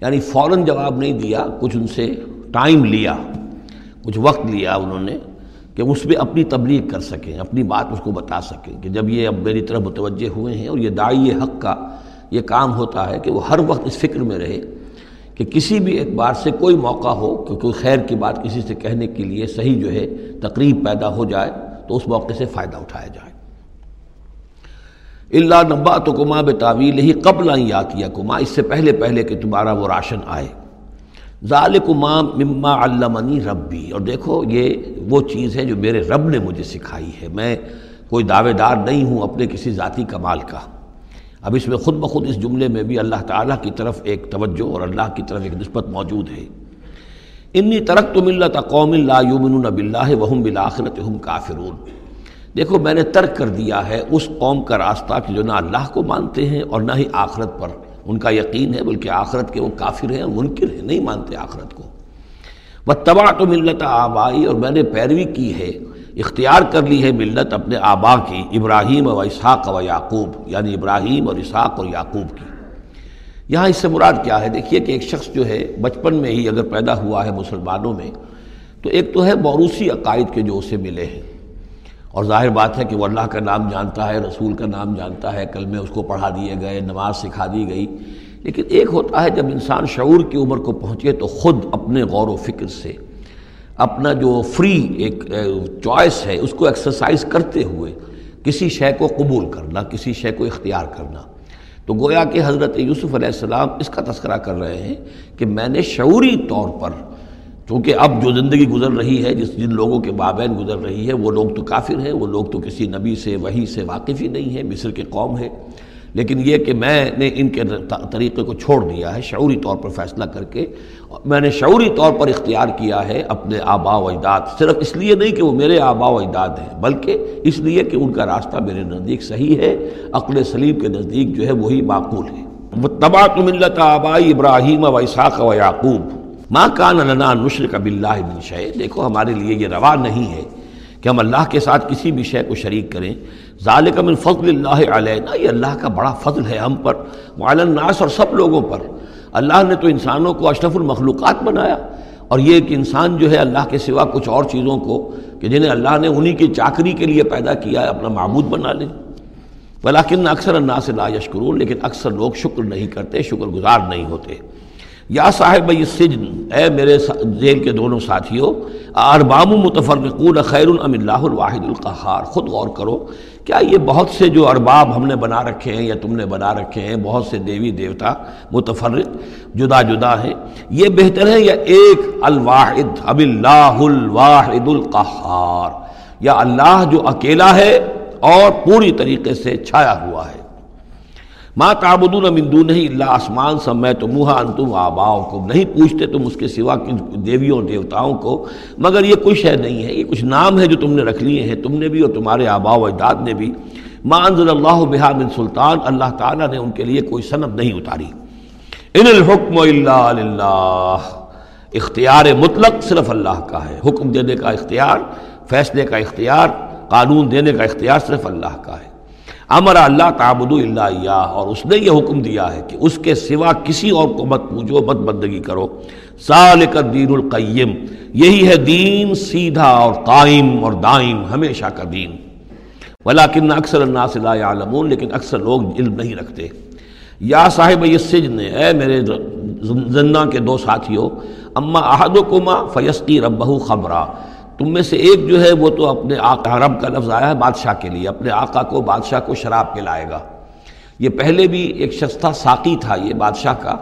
یعنی فوراً جواب نہیں دیا، کچھ ان سے ٹائم لیا، کچھ وقت لیا انہوں نے۔ کہ اس پہ اپنی تبلیغ کر سکیں، اپنی بات اس کو بتا سکیں کہ جب یہ اب میری طرف متوجہ ہوئے ہیں اور یہ دائی حق کا یہ کام ہوتا ہے کہ وہ ہر وقت اس فکر میں رہے کہ کسی بھی اعتبار سے کوئی موقع ہو کہ کوئی خیر کی بات کسی سے کہنے کے لیے صحیح جو ہے تقریب پیدا ہو جائے تو اس موقع سے فائدہ اٹھایا جائے۔ اللہ نبا تو کما بے تعویل ہی قبل یا کیا کما اس سے پہلے پہلے کہ تمہارا وہ راشن آئے۔ ذالک ظالکما مما علمنی ربی۔ اور دیکھو، یہ وہ چیز ہے جو میرے رب نے مجھے سکھائی ہے۔ میں کوئی دعوے دار نہیں ہوں اپنے کسی ذاتی کمال کا۔ اب اس میں خود بخود اس جملے میں بھی اللہ تعالیٰ کی طرف ایک توجہ اور اللہ کی طرف ایک نسبت موجود ہے۔ انی ترک تو ملت قوم اللہ یومن بلّہ وہم بالآخرت ہم کافرون۔ دیکھو، میں نے ترک کر دیا ہے اس قوم کا راستہ کہ جو نہ اللہ کو مانتے ہیں اور نہ ہی آخرت پر۔ ان کا یقین ہے، بلکہ آخرت کے وہ کافر ہیں، منکر ہیں، نہیں مانتے آخرت کو۔ وہ تباہ تو ملت آبائی، اور میں نے پیروی کی ہے، اختیار کر لی ہے ملت اپنے آبا کی، ابراہیم و اسحاق و یعقوب یعنی ابراہیم اور اسحاق اور یعقوب کی۔ یہاں اس سے مراد کیا ہے؟ دیکھیے کہ ایک شخص جو ہے، بچپن میں ہی اگر پیدا ہوا ہے مسلمانوں میں، تو ایک تو ہے موروثی عقائد کے جو اسے ملے ہیں۔ اور ظاہر بات ہے کہ وہ اللہ کا نام جانتا ہے، رسول کا نام جانتا ہے کل میں اس کو پڑھا دیے گئے، نماز سکھا دی گئی۔ لیکن ایک ہوتا ہے جب انسان شعور کی عمر کو پہنچے تو خود اپنے غور و فکر سے، اپنا جو فری ایک چوائس ہے، اس کو ایکسرسائز کرتے ہوئے کسی شے کو قبول کرنا، کسی شے کو اختیار کرنا۔ تو گویا کہ حضرت یوسف علیہ السلام اس کا تذکرہ کر رہے ہیں کہ میں نے شعوری طور پر چونکہ اب جو زندگی گزر رہی ہے، جس جن لوگوں کے بابین گزر رہی ہے، وہ لوگ تو کافر ہیں، وہ لوگ تو کسی نبی سے وہی سے واقف ہی نہیں ہے مصر کے قوم ہے لیکن یہ کہ میں نے ان کے طریقے کو چھوڑ دیا ہے، شعوری طور پر فیصلہ کر کے، میں نے شعوری طور پر اختیار کیا ہے اپنے آبا و اجداد۔ صرف اس لیے نہیں کہ وہ میرے آبا و اجداد ہیں، بلکہ اس لیے کہ ان کا راستہ میرے نزدیک صحیح ہے، عقل سلیم کے نزدیک جو ہے وہی معقول ہے۔ وہ تباہ ملت آبائی ابراہیم و اساق و یعقوب ماں کان لنا نشر کا بلّہ بن شے دیکھو ہمارے لیے یہ روا نہیں ہے کہ ہم اللہ کے ساتھ کسی بھی شے کو شریک کریں۔ ذالک من فضل اللہ علیہ یہ اللہ کا بڑا فضل ہے ہم پر الناس اور سب لوگوں پر۔ اللہ نے تو انسانوں کو اشرف المخلوقات بنایا۔ اور یہ کہ انسان جو ہے اللہ کے سوا کچھ اور چیزوں کو کہ جنہیں اللہ نے انہی کی چاکری کے لیے پیدا کیا ہے، اپنا معبود بنا لیں۔ ولیکن اکثر الناس لا یشکرون، لیکن اکثر لوگ شکر نہیں کرتے شکر گزار نہیں ہوتے۔ یا صاحب سجن، اے میرے ذیل کے دونوں ساتھیوں اربام متفرقون خیر ام اللہ الواحد القحار خود غور کرو، کیا یہ بہت سے جو ارباب ہم نے بنا رکھے ہیں یا تم نے بنا رکھے ہیں، بہت سے دیوی دیوتا متفرق جدا جدا ہیں، یہ بہتر ہے یا ایک الواحد؟ اب اللہ الواحد القحار یا اللہ جو اکیلا ہے اور پوری طریقے سے چھایا ہوا ہے۔ ماں تعبدون من دون اللہ آسمان سب میں تو منہ انتم آباؤ کو نہیں پوچھتے تم اس کے سوا کن دیویوں دیوتاؤں کو، مگر یہ کچھ ہے نہیں ہے، یہ کچھ نام ہے جو تم نے رکھ لیے ہیں، تم نے بھی اور تمہارے آبا و اجداد نے بھی۔ ماں انزل اللہ بحا من سلطان، اللہ تعالیٰ نے ان کے لیے کوئی صنعت نہیں اتاری۔ ان الحکم اللہ اختیار مطلق صرف اللہ کا ہے۔ حکم دینے کا اختیار، فیصلے کا اختیار، قانون دینے کا اختیار صرف اللہ کا ہے۔ امر اللہ تعبد اللہ اور اس نے یہ حکم دیا ہے کہ اس کے سوا کسی اور کو مت پوجو، مت بندگی کرو۔ سالک دین القیم، یہی ہے دین سیدھا اور قائم اور دائم، ہمیشہ کا دین۔ ولیکن اکثر الناس لا یعلمون، لیکن اکثر لوگ علم نہیں رکھتے۔ یا صاحب، یہ سجن اے میرے زندہ کے دو ساتھیوں، اما احد و کما ربہ خبرہ تم میں سے ایک جو ہے وہ تو اپنے آقا رب کا لفظ آیا ہے، بادشاہ کے لیے، اپنے آقا کو بادشاہ کو شراب پلائے گا۔ یہ پہلے بھی ایک شخص تھا، ساقی تھا یہ بادشاہ کا،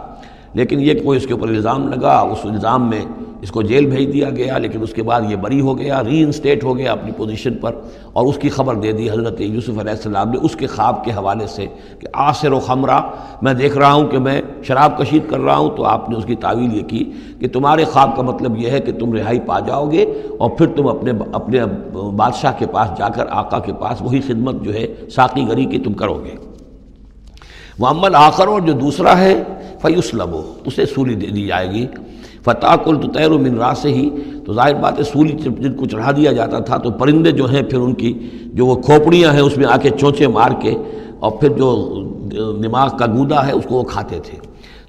لیکن یہ کوئی اس کے اوپر الزام لگا، اس الزام میں اس کو جیل بھیج دیا گیا، لیکن اس کے بعد یہ بری ہو گیا ری انسٹیٹ ہو گیا اپنی پوزیشن پر، اور اس کی خبر دے دی حضرت یوسف علیہ السلام نے اس کے خواب کے حوالے سے کہ آصر و خمرہ، میں دیکھ رہا ہوں کہ میں شراب کشید کر رہا ہوں، تو آپ نے اس کی تعویل یہ کی کہ تمہارے خواب کا مطلب یہ ہے کہ تم رہائی پا جاؤ گے، اور پھر تم اپنے اپنے بادشاہ کے پاس جا کر آقا کے پاس وہی خدمت جو ہے ساقی گری کی تم کرو گے۔ محمد آخر اور جو دوسرا ہے فیوس لبو اسے سولی دے دی جائے گی۔ فتح کل تو تیر و من سے ہی۔ تو ظاہر بات ہے، سولی جن کو چڑھا دیا جاتا تھا، تو پرندے جو ہیں، پھر ان کی جو وہ کھوپڑیاں ہیں، اس میں آ کے چونچے مار کے اور پھر جو دماغ کا گودا ہے، اس کو وہ کھاتے تھے۔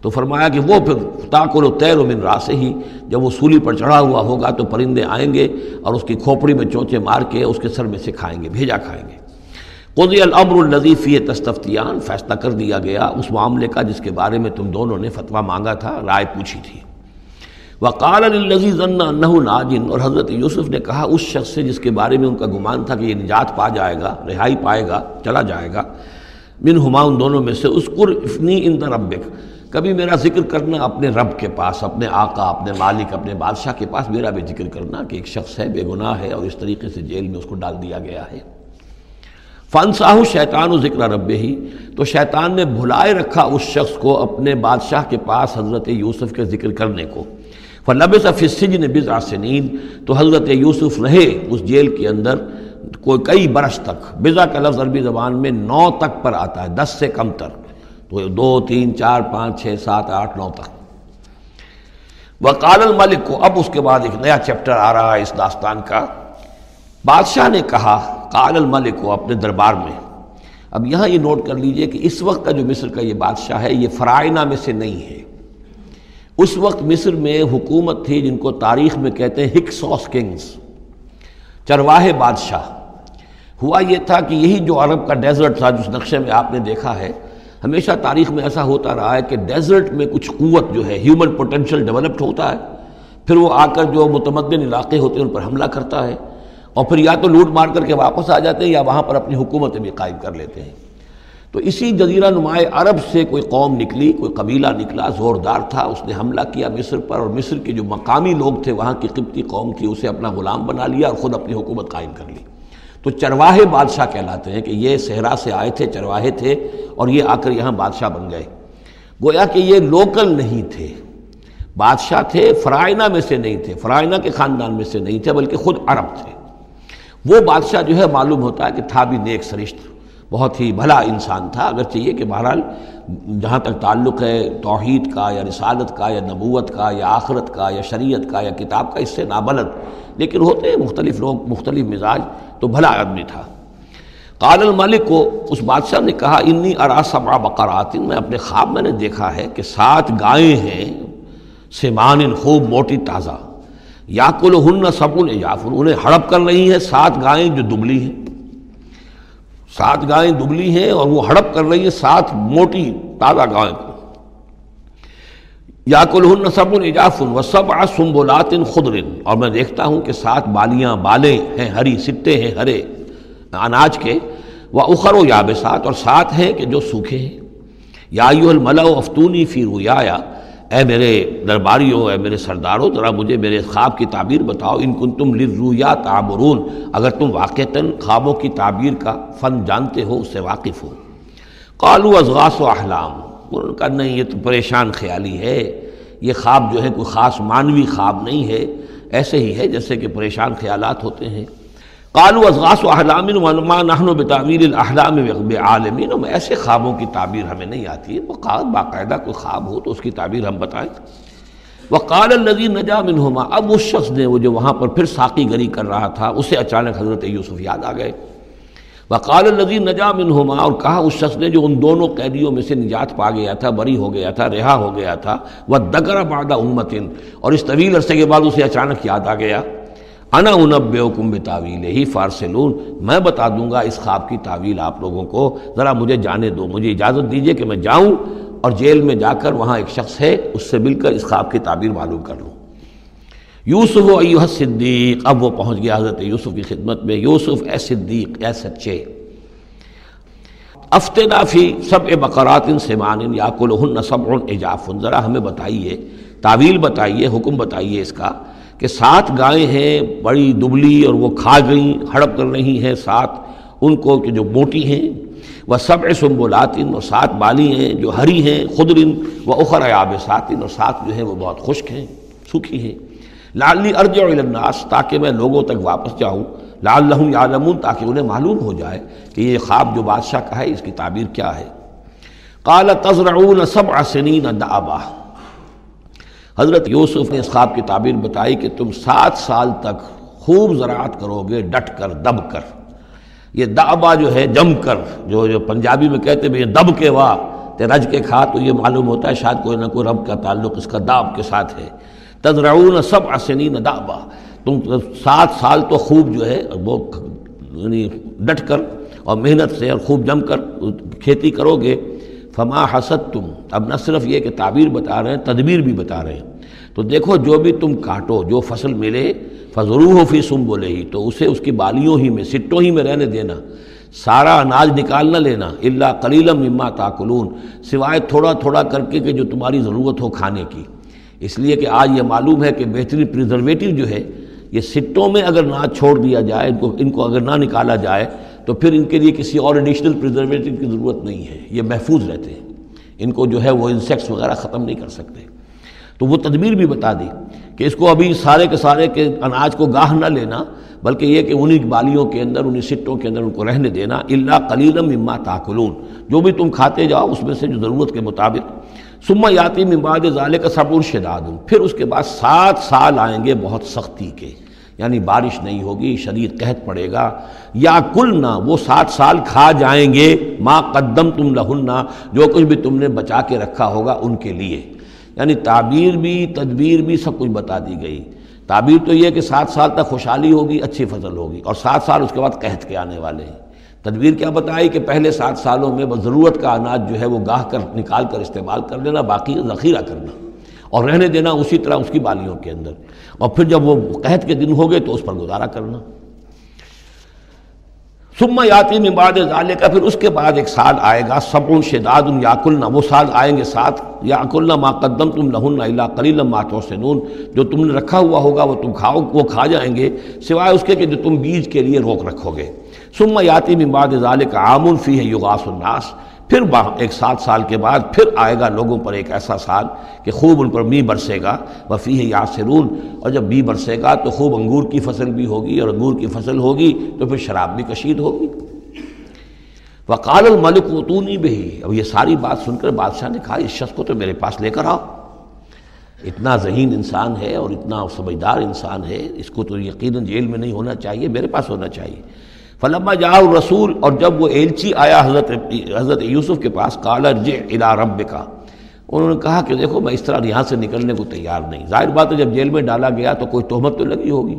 تو فرمایا کہ وہ پھر تاکل و تیر و من سے ہی، جب وہ سولی پر چڑھا ہوا ہوگا، تو پرندے آئیں گے اور اس کی کھوپڑی میں چونچے مار کے اس کے سر میں سے کھائیں گے، بھیجا کھائیں گے۔ قضی الامر النظیفی تستفتیان، فیصلہ کر دیا گیا اس معاملے کا، جس کے بارے میں تم دونوں نے فتویٰ مانگا تھا، رائے پوچھی تھی۔ وقال الزیز ناجن، اور حضرت یوسف نے کہا، اس شخص سے جس کے بارے میں ان کا گمان تھا کہ یہ نجات پا جائے گا، رہائی پائے گا، چلا جائے گا من ہما ان دونوں میں سے اسکر افنی ان ربک۔ کبھی میرا ذکر کرنا اپنے رب کے پاس، اپنے آقا، اپنے مالک، اپنے بادشاہ کے پاس میرا بھی ذکر کرنا کہ ایک شخص ہے، بے گناہ ہے، اور اس طریقے سے جیل میں اس کو ڈال دیا گیا ہے۔ فن ساہو شیطان و ذکر رب ہی تو شیطان نے بھلائے رکھا اس شخص کو اپنے بادشاہ کے پاس حضرت یوسف کے ذکر کرنے کو۔ فلب صفی نے بزا سنین تو حضرت یوسف رہے اس جیل کے اندر کوئی کئی برس تک۔ بزا کا لفظ عربی زبان میں نو تک پر آتا ہے، دس سے کم تر تو دو، تین، چار، پانچ، چھ، سات، آٹھ، نو تک۔ وقال الملک کو اب اس کے بعد ایک نیا چیپٹر آ رہا ہے اس داستان کا۔ بادشاہ نے کہا، قال الملک کو اپنے دربار میں، اب یہاں یہ نوٹ کر لیجیے کہ اس وقت کا جو مصر کا یہ بادشاہ ہے، یہ فرائنہ میں سے نہیں ہے۔ اس وقت مصر میں حکومت تھی جن کو تاریخ میں کہتے ہیں ہکسوس کنگز، چرواہے بادشاہ۔ ہوا یہ تھا کہ یہی جو عرب کا ڈیزرٹ تھا، جس نقشے میں آپ نے دیکھا ہے، ہمیشہ تاریخ میں ایسا ہوتا رہا ہے کہ ڈیزرٹ میں کچھ قوت جو ہے ہیومن پوٹینشیل ڈیولپڈ ہوتا ہے۔ پھر وہ آ کر جو متمدن علاقے ہوتے ہیں، ان پر حملہ کرتا ہے۔ اور پھر یا تو لوٹ مار کر کے واپس آ جاتے ہیں یا وہاں پر اپنی حکومتیں بھی قائم کر لیتے ہیں۔ تو اسی جزیرہ نمائے عرب سے کوئی قوم نکلی، کوئی قبیلہ نکلا، زوردار تھا، اس نے حملہ کیا مصر پر اور مصر کے جو مقامی لوگ تھے، وہاں کی قبطی قوم تھی، اسے اپنا غلام بنا لیا اور خود اپنی حکومت قائم کر لی۔ تو چرواہے بادشاہ کہلاتے ہیں کہ یہ صحرا سے آئے تھے، چرواہے تھے اور یہ آ کر یہاں بادشاہ بن گئے۔ گویا کہ یہ لوکل نہیں تھے، بادشاہ تھے، فرائنہ میں سے نہیں تھے، فرائنہ کے خاندان میں سے نہیں تھے، بلکہ خود عرب تھے۔ وہ بادشاہ جو ہے معلوم ہوتا ہے کہ تھا بھی نیک سرشت۔ بہت ہی بھلا انسان تھا اگر چاہیے کہ بہرحال جہاں تک تعلق ہے توحید کا یا رسالت کا یا نبوت کا یا آخرت کا یا شریعت کا یا کتاب کا، اس سے نابلد۔ لیکن ہوتے ہیں مختلف لوگ، مختلف مزاج، تو بھلا آدمی تھا۔ قال الملک کو اس بادشاہ نے کہا، انی ارا سبع بقرات میں اپنے خواب میں نے دیکھا ہے کہ سات گائیں ہیں سمان خوب موٹی تازہ۔ یا کل ہن سبن یافن انہیں ہڑپ کر رہی ہیں سات گائیں جو دبلی ہیں۔ سات گائیں دبلی ہیں اور وہ ہڑپ کر رہی ہیں سات موٹی تازہ گائیں کو۔ یا کل ہن سبن اجافن و سب آسمبولات خدرن اور میں دیکھتا ہوں کہ سات بالیاں بالیں ہیں، ہری سٹے ہیں، ہرے۔ اناج کے۔ وہ اخر و یاب سات اور سات ہیں کہ جو سوکھے ہیں۔ یا یو الملا افتونی فی رویا اے میرے درباریوں، اے میرے سرداروں، ذرا مجھے میرے خواب کی تعبیر بتاؤ۔ ان کن تم لرویا تعبرون اگر تم واقعتاً خوابوں کی تعبیر کا فن جانتے ہو، اس سے واقف ہو۔ قالو ازغاس و احلام۔ انہوں نے کہا، نہیں، یہ تو پریشان خیالی ہے۔ یہ خواب جو ہے، کوئی خاص مانوی خواب نہیں ہے۔ ایسے ہی ہے جیسے کہ پریشان خیالات ہوتے ہیں۔ قالو ازغاس و احلام ونما نحن بتعبیر الاحلام عالمین. میں ایسے خوابوں کی تعبیر ہمیں نہیں آتی ہے وہ باقاعدہ کوئی خواب ہو تو اس کی تعبیر ہم بتائیں. وہ قال الزی نجا منہما اب اس شخص نے وہ جو وہاں پر پھر ساقی گری کر رہا تھا، اسے اچانک حضرت یوسف یاد آ گئے. وقال الزی نجا منہما اور کہا اس شخص نے جو ان دونوں قیدیوں میں سے نجات پا گیا تھا، بری ہو گیا تھا، رہا ہو گیا تھا. وہ دگر بادہ امتن اور اس طویل عرصے کے بعد اسے اچانک یاد آ گیا. انا انب کم تعویل ہی فارسلون، میں بتا دوں گا اس خواب کی تعویل آپ لوگوں کو۔ ذرا مجھے جانے دو، مجھے اجازت دیجیے کہ میں جاؤں اور جیل میں جا کر وہاں ایک شخص ہے، اس سے مل کر اس خواب کی تعبیر معلوم کر لوں۔ یوسف و ایوہ صدیق، اب وہ پہنچ گیا حضرت یوسف کی خدمت میں۔ یوسف، اے صدیق، اے سچے۔ افتنافی سب بقرات سمان یا کلہن سب اجاف۔ ذرا ہمیں بتائیے تعویل بتائیے، حکم بتائیے اس کا۔ کہ سات گائیں ہیں، بڑی دبلی اور وہ کھا گئیں، ہڑپ کر رہی ہیں سات، ان کو کہ جو موٹی ہیں۔ وہ سب سنبولاتن اور سات بالی ہیں جو ہری ہیں خدرن و اخر آب ساتن اور سات جو ہیں وہ بہت خشک ہیں، سوکھی ہیں۔ لالی ارج الناس تاکہ میں لوگوں تک واپس جاؤں۔ لال لہم یعلمون تاکہ انہیں معلوم ہو جائے کہ یہ خواب جو بادشاہ کا ہے، اس کی تعبیر کیا ہے۔ قال تزرعون سبع سنین دعبا۔ حضرت یوسف نے اس خواب کی تعبیر بتائی کہ تم سات سال تک خوب زراعت کرو گے، ڈٹ کر، دب کر۔ یہ دعبا جو ہے، جم کر۔ جو جو پنجابی میں کہتے ہیں، دب کے واہ۔ تے رج کے کھا تو یہ معلوم ہوتا ہے، شاید کوئی نہ کوئی رب کا تعلق اس کا داب کے ساتھ ہے۔ تزرعون سب سنین دعبا تم سات سال تو خوب جو ہے، وہ یعنی ڈٹ کر اور محنت سے اور خوب جم کر، کھیتی کرو گے۔ فما حسد تم اب نہ صرف یہ کہ تعبیر بتا رہے ہیں، تدبیر بھی بتا رہے ہیں۔ تو دیکھو، جو بھی تم کاٹو، جو فصل ملے فضرو ہو فی سم بولے ہی تو اسے اس کی بالیوں ہی میں، سٹوں ہی میں رہنے دینا۔ سارا اناج نکال نہ لینا اللہ کلیلم اما تاکلون۔ سوائے تھوڑا تھوڑا کر کے کہ جو تمہاری ضرورت ہو کھانے کی۔ اس لیے کہ آج یہ معلوم ہے کہ بہترین پریزرویٹو جو ہے، یہ سٹوں میں اگر نہ چھوڑ دیا جائے، ان کو ان کو اگر نہ نکالا جائے تو پھر ان کے لیے کسی اور ایڈیشنل پریزرویٹو کی ضرورت نہیں ہے، یہ محفوظ رہتے ہیں۔ ان کو جو ہے وہ انسیکٹس وغیرہ ختم نہیں کر سکتے۔ تو وہ تدبیر بھی بتا دی کہ اس کو ابھی سارے کے سارے کے اناج کو گاہ نہ لینا، بلکہ یہ کہ انہی بالیوں کے اندر، انہی سٹوں کے اندر ان کو رہنے دینا اللہ کلیلم اما تاکلون۔ جو بھی تم کھاتے جاؤ، اس میں سے جو ضرورت کے مطابق۔ سما یاتی ممباد ظال کا صبر شداد۔ پھر اس کے بعد سات سال آئیں گے بہت سختی کے۔ یعنی بارش نہیں ہوگی، شدید قحط پڑے گا۔ یا کل نہ وہ سات سال کھا جائیں گے۔ ما قدم تم لہنہ جو کچھ بھی تم نے بچا کے رکھا ہوگا ان کے لیے۔ یعنی تعبیر بھی، تدبیر بھی سب کچھ بتا دی گئی۔ تعبیر تو یہ کہ سات سال تک خوشحالی ہوگی، اچھی فصل ہوگی۔ اور سات سال اس کے بعد قحط کے آنے والے ہیں۔ تدبیر کیا بتائی کہ پہلے سات سالوں میں بس ضرورت کا اناج جو ہے وہ گاہ کر، نکال کر استعمال کر لینا، باقی ذخیرہ کرنا۔ اور رہنے دینا اسی طرح اس کی بالیوں کے اندر۔ اور پھر جب وہ قحط کے دن ہو گئے تو اس پر گزارا کرنا۔ سما یاتی میں بعد ظالے کا پھر اس کے بعد ایک سال آئے گا سب شداد یاقلنا وہ سال آئیں گے ساتھ۔ یاقلنا ما قدم تم لہن اللہ کلیل ماتو سنون جو تم نے رکھا ہوا ہوگا وہ تم کھاؤ، وہ کھا جائیں گے، سوائے اس کے کہ جو تم بیج کے لیے روک رکھو گے۔ سما یاتی میں بعد ظال کا عام فی ہے یوگاس الناس پھر ایک سات سال کے بعد پھر آئے گا لوگوں پر ایک ایسا سال کہ خوب ان پر می برسے گا وفی ہے یاسرون۔ اور جب می برسے گا تو خوب انگور کی فصل بھی ہوگی، اور انگور کی فصل ہوگی تو پھر شراب بھی کشید ہوگی۔ وقال الملک اتونی بھی اب یہ ساری بات سن کر بادشاہ نے کہا، اس شخص کو تو میرے پاس لے کر آؤ۔ اتنا ذہین انسان ہے اور اتنا سمجھدار انسان ہے، اس کو تو یقیناً جیل میں نہیں ہونا چاہیے، میرے پاس ہونا چاہیے۔ فلما جا رسول اور جب وہ ایلچی آیا حضرت حضرت یوسف کے پاس کالا الا رب کا انہوں نے کہا کہ دیکھو، میں اس طرح یہاں سے نکلنے کو تیار نہیں۔ ظاہر بات ہے، جب جیل میں ڈالا گیا تو کوئی تہمت تو لگی ہوگی۔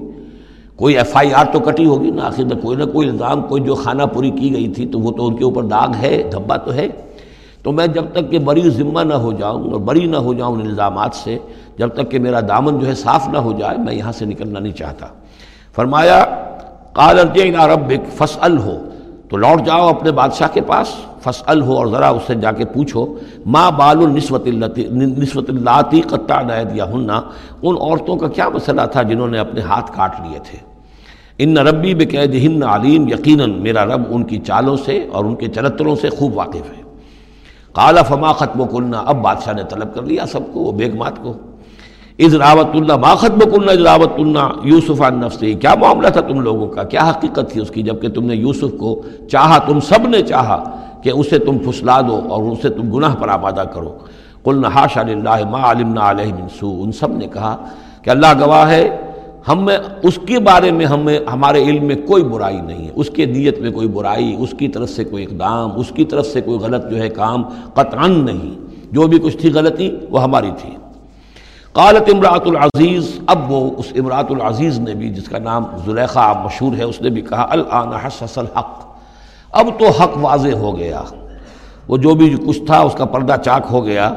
کوئی ایف آئی آر تو کٹی ہوگی نا؟ آخر میں کوئی نہ کوئی الزام، کوئی جو خانہ پوری کی گئی تھی تو وہ تو ان کے اوپر داغ ہے، دھبا تو ہے۔ تو میں جب تک کہ بری ذمہ نہ ہو جاؤں اور بری نہ ہو جاؤں ان الزامات سے، جب تک کہ میرا دامن جو ہے صاف نہ ہو جائے، میں یہاں سے نکلنا نہیں چاہتا۔ فرمایا قال ارجعنا ربک، فسأل ہو۔ تو لوٹ جاؤ اپنے بادشاہ کے پاس، فسأل ہو اور ذرا اس سے جا کے پوچھو، ما بال النسوت نسوت اللاتی قطع دیا ہننا ان عورتوں کا کیا مسئلہ تھا جنہوں نے اپنے ہاتھ کاٹ لیے تھے؟ ان ربی بقید ہن علیم، یقیناً میرا رب ان کی چالوں سے اور ان کے چرتروں سے خوب واقف ہے۔ قال فما ختم کننا اب بادشاہ نے طلب کر لیا سب کو، وہ بیگمات کو۔ راوت اللہ باخت بکن راوت اللہ یوسف النفسی کیا معاملہ تھا تم لوگوں کا؟ کیا حقیقت تھی اس کی جبکہ تم نے یوسف کو چاہا، تم سب نے چاہا کہ اسے تم پھسلا دو اور اسے تم گناہ پر آبادہ کرو؟ قل نحاش اللہ ما علمنا علیہ منسو ان سب نے کہا کہ اللہ گواہ ہے، ہم میں، اس کے بارے میں ہمیں ہمارے علم میں کوئی برائی نہیں ہے۔ اس کے نیت میں کوئی برائی، اس کی طرف سے کوئی اقدام، اس کی طرف سے کوئی غلط جو ہے کام قطعا نہیں۔ جو بھی کچھ تھی غلطی، وہ ہماری تھی۔ قالت امراۃ العزیز اب وہ اس امراۃ العزیز نے بھی جس کا نام زلیخا مشہور ہے، اس نے بھی کہا حسس الحق۔ اب تو حق واضح ہو گیا۔ وہ جو بھی کچھ تھا، اس کا پردہ چاک ہو گیا۔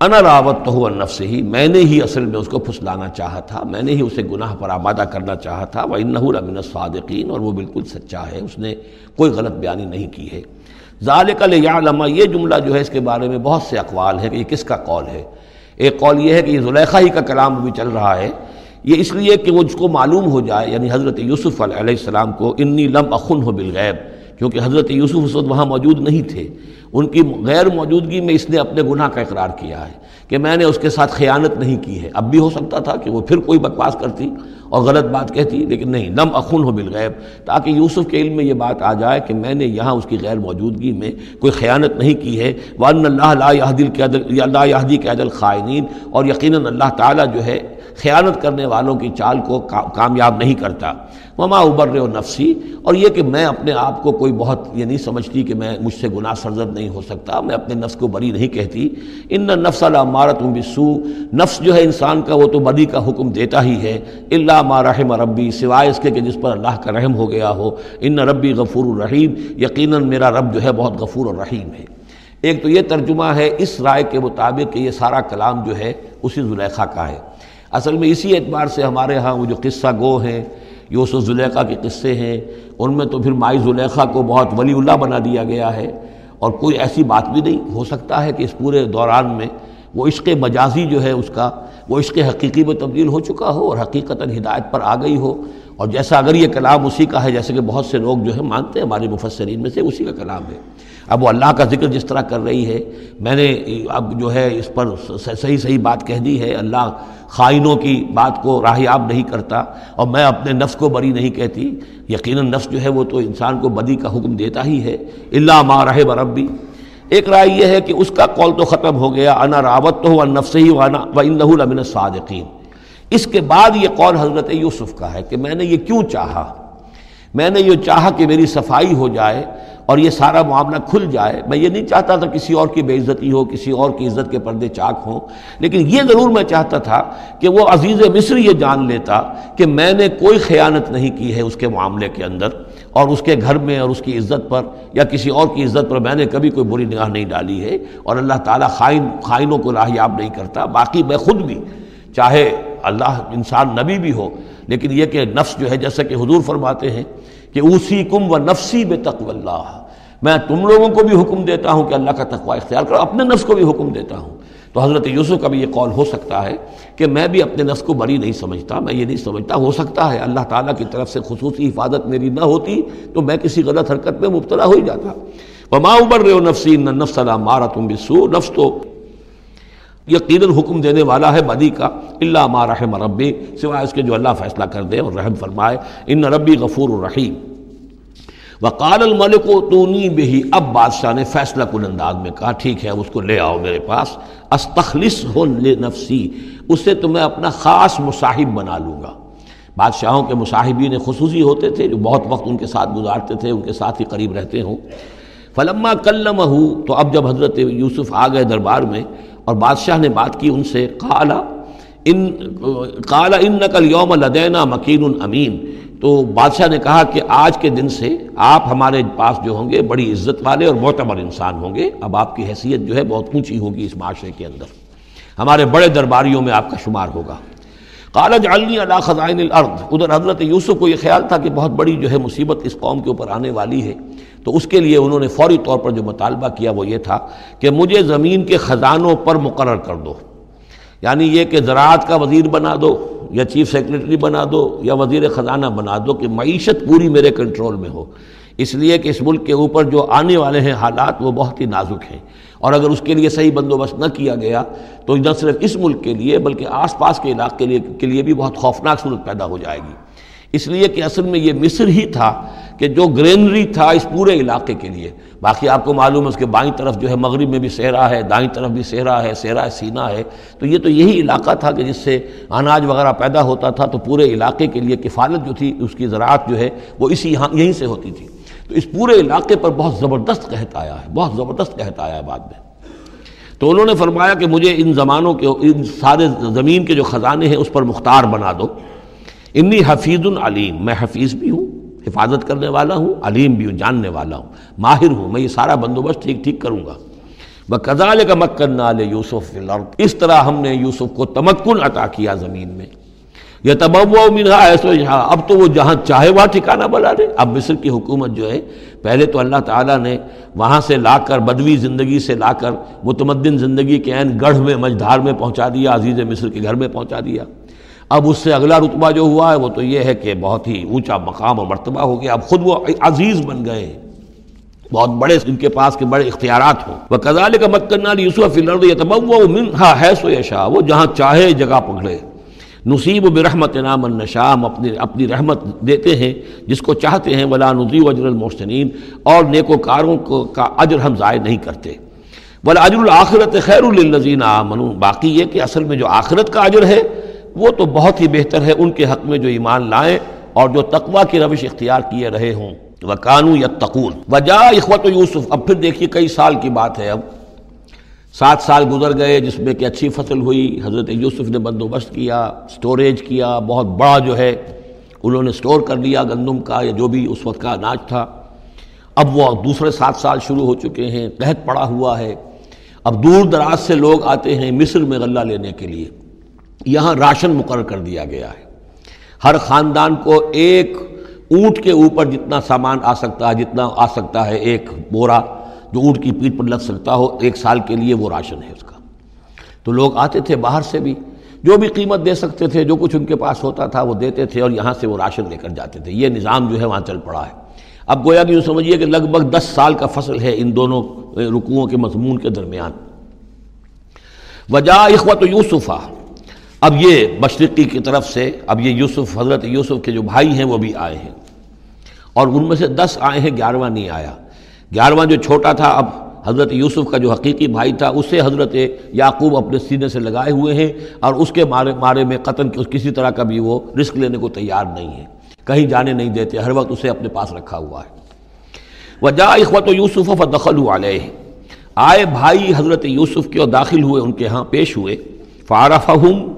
انا راوت تو ہوا نفس ہی میں نے ہی اصل میں اس کو پھسلانا چاہا تھا۔ میں نے ہی اسے گناہ پر آبادہ کرنا چاہا تھا۔ وہ انََََََََََََََََََََََََََََََََََََََََََََََََََََََََََ ایک قول یہ ہے کہ یہ زلیخہ ہی کا کلام بھی چل رہا ہے۔ یہ اس لیے کہ وہ اس کو معلوم ہو جائے یعنی حضرت یوسف علیہ السلام کو، انی لم اخن ہو بالغیب کیونکہ حضرت یوسف اس وقت وہاں موجود نہیں تھے۔ ان کی غیر موجودگی میں اس نے اپنے گناہ کا اقرار کیا ہے کہ میں نے اس کے ساتھ خیانت نہیں کی ہے۔ اب بھی ہو سکتا تھا کہ وہ پھر کوئی بکواس کرتی اور غلط بات کہتی، لیکن نہیں۔ نم اخن ہو بالغیب، تاکہ یوسف کے علم میں یہ بات آ جائے کہ میں نے یہاں اس کی غیر موجودگی میں کوئی خیانت نہیں کی ہے۔ ون اللہ اللہ کے عدل اللہ یہدی کے عدل اور یقیناً اللہ تعالیٰ جو ہے خیانت کرنے والوں کی چال کو کامیاب نہیں کرتا۔ وما ابر و نفسی اور یہ کہ میں اپنے آپ کو کوئی بہت یہ نہیں سمجھتی کہ میں مجھ سے گناہ سرزد نہیں ہو سکتا، میں اپنے نفس کو بری نہیں کہتی۔ ان نفس عمارت بسو نفس جو ہے انسان کا وہ تو بدی کا حکم دیتا ہی ہے۔ اللہ ما رحم ربی سوائے اس کے کہ جس پر اللہ کا رحم ہو گیا ہو۔ ان ربی غفور الرحیم یقیناً میرا رب جو ہے بہت غفور الرحیم ہے۔ ایک تو یہ ترجمہ ہے اس رائے کے مطابق کہ یہ سارا کلام جو ہے اسی زلیخہ کا ہے۔ اصل میں اسی اعتبار سے ہمارے ہاں وہ جو قصہ گو ہیں یوسف زلیخہ کے قصے ہیں، ان میں تو پھر مائی زلیخہ کو بہت ولی اللہ بنا دیا گیا ہے۔ اور کوئی ایسی بات بھی نہیں، ہو سکتا ہے کہ اس پورے دوران میں وہ عشق مجازی جو ہے اس کا، وہ عشق حقیقی میں تبدیل ہو چکا ہو اور حقیقتاً ہدایت پر آ گئی ہو۔ اور جیسا اگر یہ کلام اسی کا ہے، جیسے کہ بہت سے لوگ جو ہے مانتے ہیں، ہمارے مفسرین میں سے اسی کا کلام ہے۔ اب وہ اللہ کا ذکر جس طرح کر رہی ہے، میں نے اب جو ہے اس پر صحیح صحیح بات کہہ دی ہے، اللہ خائنوں کی بات کو راہیاب نہیں کرتا اور میں اپنے نفس کو بری نہیں کہتی۔ یقیناً نفس جو ہے وہ تو انسان کو بدی کا حکم دیتا ہی ہے۔ اللہ ما رہ بربی ایک رائے یہ ہے کہ اس کا قول تو ختم ہو گیا۔ انا راوت تو ہو نفس ہی وانا و ان اور یہ سارا معاملہ کھل جائے، میں یہ نہیں چاہتا تھا کسی اور کی بے عزتی ہو، کسی اور کی عزت کے پردے چاک ہوں، لیکن یہ ضرور میں چاہتا تھا کہ وہ عزیز مصر یہ جان لیتا کہ میں نے کوئی خیانت نہیں کی ہے اس کے معاملے کے اندر اور اس کے گھر میں اور اس کی عزت پر یا کسی اور کی عزت پر میں نے کبھی کوئی بری نگاہ نہیں ڈالی ہے اور اللہ تعالیٰ خائن، خائنوں کو راہیاب نہیں کرتا، باقی میں خود بھی چاہے اللہ انسان نبی بھی ہو، لیکن یہ کہ نفس جو ہے جیسا کہ حضور فرماتے ہیں کہ اوسی کم و نفسی بے تقو اللہ۔ میں تم لوگوں کو بھی حکم دیتا ہوں کہ اللہ کا تقوی اختیار کرو، اپنے نفس کو بھی حکم دیتا ہوں۔ تو حضرت یوسف کا بھی یہ قول ہو سکتا ہے کہ میں بھی اپنے نفس کو بری نہیں سمجھتا، میں یہ نہیں سمجھتا، ہو سکتا ہے اللہ تعالیٰ کی طرف سے خصوصی حفاظت میری نہ ہوتی تو میں کسی غلط حرکت میں مبتلا ہو ہی جاتا۔ وما ابر رہے ہو نفسی نفس اللہ مارا تم بسو نفس تو یقیناً حکم دینے والا ہے بدی کا اللہ ما رحم ربی، سوائے اس کے جو اللہ فیصلہ کر دے اور رحم فرمائے، ان ربی غفور الرحیم۔ وقال الملک و تونی بہی اب بادشاہ نے فیصلہ کن انداز میں کہا، ٹھیک ہے، اس کو لے آؤ میرے پاس۔ استخلص ہو نفسی اسے تو میں اپنا خاص مصاحب بنا لوں گا۔ بادشاہوں کے مصاحبین خصوصی ہوتے تھے، جو بہت وقت ان کے ساتھ گزارتے تھے، ان کے ساتھ ہی قریب رہتے ہوں۔ فلما کلم تو اب جب حضرت یوسف آ گئے دربار میں اور بادشاہ نے بات کی ان سے کالا ان کالا ان نقل یوم لدینہ مکین امین۔ تو بادشاہ نے کہا کہ آج کے دن سے آپ ہمارے پاس جو ہوں گے بڑی عزت والے اور معتبر انسان ہوں گے۔ اب آپ کی حیثیت جو ہے بہت اونچی ہوگی اس معاشرے کے اندر۔ ہمارے بڑے درباریوں میں آپ کا شمار ہوگا۔ کالج علی اللہ خزائن الارض. ادھر حضرت یوسف کو یہ خیال تھا کہ بہت بڑی جو ہے مصیبت اس قوم کے اوپر آنے والی ہے. تو اس کے لیے انہوں نے فوری طور پر جو مطالبہ کیا وہ یہ تھا کہ مجھے زمین کے خزانوں پر مقرر کر دو. یعنی یہ کہ زراعت کا وزیر بنا دو یا چیف سیکرٹری بنا دو یا وزیر خزانہ بنا دو کہ معیشت پوری میرے کنٹرول میں ہو. اس لیے کہ اس ملک کے اوپر جو آنے والے ہیں حالات وہ بہت ہی نازک ہیں. اور اگر اس کے لیے صحیح بندوبست نہ کیا گیا، تو نہ صرف اس ملک کے لیے، بلکہ آس پاس کے علاقے کے لیے بھی بہت خوفناک صورت پیدا ہو جائے گی۔ اس لیے کہ اصل میں یہ مصر ہی تھا کہ جو گرینری تھا اس پورے علاقے کے لیے۔ باقی آپ کو معلوم ہے اس کے بائیں طرف جو ہے مغرب میں بھی صحرا ہے، دائیں طرف بھی صحرا ہے، صحرا سینا ہے۔ تو یہ تو یہی علاقہ تھا کہ جس سے اناج وغیرہ پیدا ہوتا تھا، تو پورے علاقے کے لیے کفالت جو تھی، اس کی زراعت جو ہے وہ اسی یہاں، یہیں سے ہوتی تھی۔ تو اس پورے علاقے پر بہت زبردست قحط آیا ہے، بہت زبردست قحط آیا ہے بعد میں۔ تو انہوں نے فرمایا کہ مجھے ان زمانوں کے، ان سارے زمین کے جو خزانے ہیں اس پر مختار بنا دو۔ انی حفیظ العلیم میں حفیظ بھی ہوں، حفاظت کرنے والا ہوں، علیم بھی ہوں، جاننے والا ہوں، ماہر ہوں، میں یہ سارا بندوبست ٹھیک ٹھیک کروں گا۔ وہ کزال کا مکن نال یوسف اس طرح ہم نے یوسف کو تمکن عطا کیا زمین میں۔ یہ تب منہا ایسو یہاں اب تو وہ جہاں چاہے وہاں ٹھکانا بنا دے۔ اب مصر کی حکومت جو ہے، پہلے تو اللہ تعالیٰ نے وہاں سے لا کر بدوی زندگی سے لا کر متمدن زندگی کے عین گڑھ میں، مجدھار میں پہنچا دیا، عزیز مصر کے گھر میں پہنچا دیا۔ اب اس سے اگلا رتبہ جو ہوا ہے، وہ تو یہ ہے کہ بہت ہی اونچا مقام اور مرتبہ ہو گیا۔ اب خود وہ عزیز بن گئے ہیں۔ بہت بڑے ان کے پاس کے بڑے اختیارات ہوں۔ وہ کزال کا مکن یوسف منہا ہے سو یشا وہ جہاں چاہے، جگہ پکڑے۔ نصیب و برحمت نام النشام اپنی اپنی رحمت دیتے ہیں، جس کو چاہتے ہیں، ولا نظیب اجر المحسنین۔ اور نیک و کاروں کو کا اجر ہم ضائع نہیں کرتے۔ ولا اجر الآخرت خیر الزین آمن باقی یہ کہ اصل میں جو آخرت کا اجر ہے، وہ تو بہت ہی بہتر ہے۔ ان کے حق میں جو ایمان لائیں اور جو تقوی کی روش اختیار کیے رہے ہوں۔ وہ کانو یا وجا اخوت یوسف۔ اب پھر دیکھیے، کئی سال کی بات ہے۔ اب سات سال گزر گئے جس میں کہ اچھی فصل ہوئی، حضرت یوسف نے بندوبست کیا سٹوریج کیا، بہت بڑا جو ہے، انہوں نے سٹور کر لیا گندم کا یا جو بھی اس وقت کا اناج تھا۔ اب وہ دوسرے سات سال شروع ہو چکے ہیں، قحط پڑا ہوا ہے۔ اب دور دراز سے لوگ آتے ہیں مصر میں غلہ لینے کے لیے۔ یہاں راشن مقرر کر دیا گیا ہے۔ ہر خاندان کو ایک اونٹ کے اوپر جتنا سامان آ سکتا ہے جتنا آ سکتا ہے، ایک بورا جو اونٹ کی پیٹ پر لگ سکتا ہو، ایک سال کے لیے وہ راشن ہے اس کا۔ تو لوگ آتے تھے باہر سے بھی، جو بھی قیمت دے سکتے تھے، جو کچھ ان کے پاس ہوتا تھا، وہ دیتے تھے اور یہاں سے وہ راشن لے کر جاتے تھے۔ یہ نظام جو ہے، وہاں چل پڑا ہے۔ اب گویا کہ یوں سمجھیے کہ لگ بھگ دس سال کا فصل ہے ان دونوں رکوؤں کے مضمون کے درمیان۔ وجہ اخوت یوسفہ۔ اب یہ مشرقی کی طرف سے، اب یہ یوسف، حضرت یوسف کے جو بھائی ہیں، وہ بھی آئے ہیں۔ اور ان میں سے دس آئے ہیں، گیارہواں نہیں آیا۔ گیارہواں جو چھوٹا تھا، اب حضرت یوسف کا جو حقیقی بھائی تھا، اسے حضرت یعقوب اپنے سینے سے لگائے ہوئے ہیں اور اس کے مارے مارے میں قتل کسی طرح کا بھی وہ رسک لینے کو تیار نہیں ہے۔ کہیں جانے نہیں دیتے، ہر وقت اسے اپنے پاس رکھا ہوا ہے۔ وہ جا اخوت و یوسف و دخل علیہ۔ آئے بھائی حضرت یوسف کے اور داخل ہوئے؟ ان کے ہاں پیش ہوئے۔ فارفہم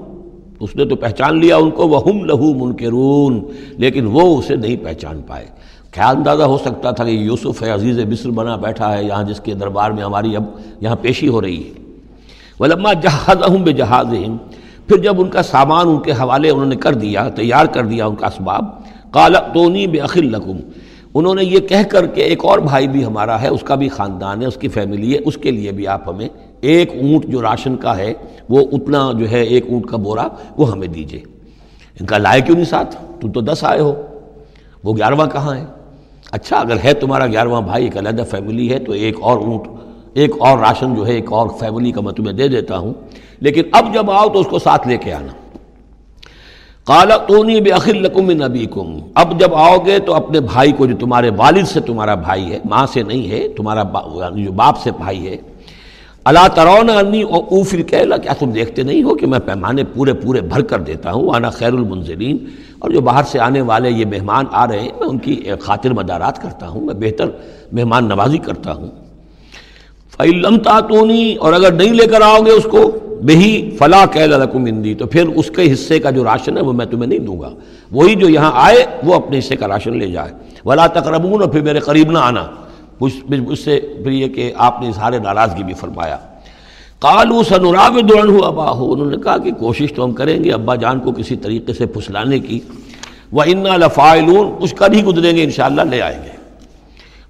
اس نے تو پہچان لیا ان کو وہ ہم لہو منکرون، لیکن وہ اسے نہیں پہچان پائے۔ کیا اندازہ ہو سکتا تھا کہ یوسف ہے، عزیز مصر بنا بیٹھا ہے، یہاں جس کے دربار میں ہماری اب یہاں پیشی ہو رہی ہے۔ ولما جہاز بے جہاز پھر جب ان کا سامان ان کے حوالے انہوں نے کر دیا، تیار کر دیا ان کا اسباب کالا تونی بے عقل لکم انہوں نے یہ کہہ کر کہ ایک اور بھائی بھی ہمارا ہے، اس کا بھی خاندان ہے، اس کی فیملی ہے، اس کے لیے بھی آپ ہمیں ایک اونٹ جو راشن کا ہے، وہ اتنا جو ہے ایک اونٹ کا بورا، وہ ہمیں دیجیے ان کا لائے کیوں نہیں ساتھ؟ تم تو دس آئے ہو۔ وہ گیارہواں کہاں ہے؟ اچھا اگر ہے تمہارا گیارہواں بھائی، ایک علیحدہ فیملی ہے، تو ایک اور اونٹ، ایک اور راشن جو ہے، ایک اور فیملی کا میں تمہیں دے دیتا ہوں۔ لیکن اب جب آؤ تو اس کو ساتھ لے کے آنا۔ کالا تونی بے عقل لکم نبی کم اب جب آؤ گے تو اپنے بھائی کو جو تمہارے والد سے تمہارا بھائی ہے، ماں سے نہیں ہے، تمہارا با... یعنی جو باپ سے بھائی ہے اللہ ترون انی اور اوفر کہلا کیا تم دیکھتے نہیں ہو کہ میں پیمانے پورے پورے بھر کر دیتا ہوں آنا خیر المنزلین۔ اور جو باہر سے آنے والے یہ مہمان آ رہے ہیں، میں ان کی خاطر مدارات کرتا ہوں، میں بہتر مہمان نوازی کرتا ہوں۔ فعلم تعتونی اور اگر نہیں لے کر آؤ گے اس کو بہی فلاں کہلکم اندی تو پھر اس کے حصے کا جو راشن ہے، وہ میں تمہیں نہیں دوں گا۔ وہی جو یہاں آئے، وہ اپنے حصے کا راشن لے جائے۔ ولا تقربون اور پھر میرے قریب نہ آنا۔ اس سے پھر یہ کہ آپ نے اظہار ناراضگی بھی فرمایا۔ کالو سنوراب دورن ہو ابا ہو انہوں نے کہا کہ کوشش تو ہم کریں گے، ابا جان کو کسی طریقے سے پھسلانے کی۔ وہ ان لفائلون کچھ کر ہی گزریں گے، انشاءاللہ لے آئیں گے۔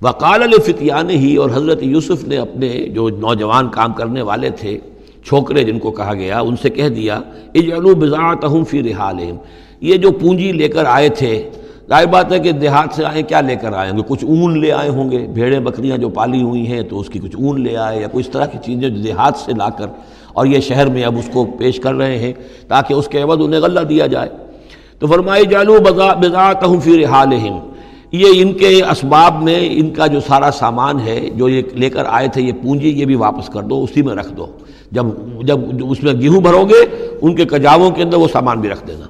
وقال الفتیان ہی اور حضرت یوسف نے اپنے جو نوجوان کام کرنے والے تھے، چھوکرے جن کو کہا گیا، ان سے کہہ دیا، اجعلوا بزاعتہم فی رحالہم۔ یہ جو پونجی لے کر آئے تھے ظاہر بات ہے کہ دیہات سے آئیں کیا لے کر آئیں گے؟ کچھ اون لے آئے ہوں گے۔ بھیڑیں بکریاں جو پالی ہوئی ہیں تو اس کی کچھ اون لے آئے یا کوئی اس طرح کی چیزیں جو دیہات سے لا کر اور یہ شہر میں اب اس کو پیش کر رہے ہیں تاکہ اس کے عوض انہیں غلہ دیا جائے۔ تو فرمائی جالو بزا فی رحال یہ ان کے اسباب میں ان کا جو سارا سامان ہے، جو یہ لے کر آئے تھے، یہ پونجی، یہ بھی واپس کر دو، اسی میں رکھ دو۔ جب جب اس میں گیہوں بھرو گے، ان کے کجاووں کے اندر وہ سامان بھی رکھ دینا۔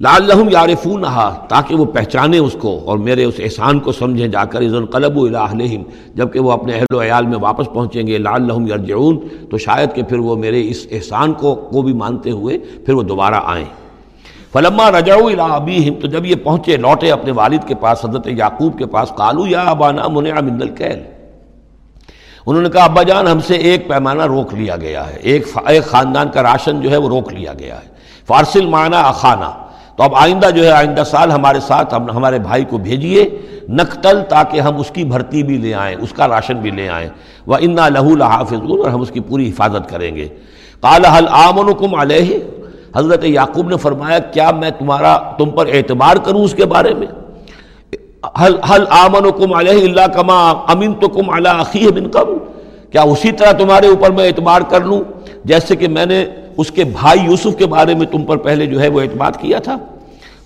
لال لہم یارفون تاکہ وہ پہچانے اس کو اور میرے اس احسان کو سمجھیں جا کر عزن قلب و الہم جبکہ وہ اپنے اہل و عیال میں واپس پہنچیں گے لال لہم یرجعون، تو شاید کہ پھر وہ میرے اس احسان کو کو بھی مانتے ہوئے پھر وہ دوبارہ آئیں۔ فلما رجعو الابیہم تو جب یہ پہنچے، لوٹے اپنے والد کے پاس، حضرت یعقوب کے پاس قالو یا ابانا منع من الکیل۔ انہوں نے کہا، ابا جان، ہم سے ایک پیمانہ روک لیا گیا ہے، ایک ایک خاندان کا راشن جو ہے، وہ روک لیا گیا ہے۔ فارسل معنی اخانہ تو اب آئندہ جو ہے، آئندہ سال ہمارے ساتھ ہم ہمارے بھائی کو بھیجیے نقتل تاکہ ہم اس کی بھرتی بھی لے آئیں، اس کا راشن بھی لے آئیں۔ وہ انا لہو الحافظ اور ہم اس کی پوری حفاظت کریں گے۔ کال حل آمن علیہ حضرت یعقوب نے فرمایا، کیا میں تمہارا تم پر اعتبار کروں اس کے بارے میں؟ حل آمن کم علیہ اللہ کما امین تو کم عقی بن کم کیا اسی طرح تمہارے اوپر میں اعتبار کر لوں؟ جیسے کہ میں نے اس کے بھائی یوسف کے بارے میں تم پر پہلے جو ہے وہ اعتماد کیا تھا۔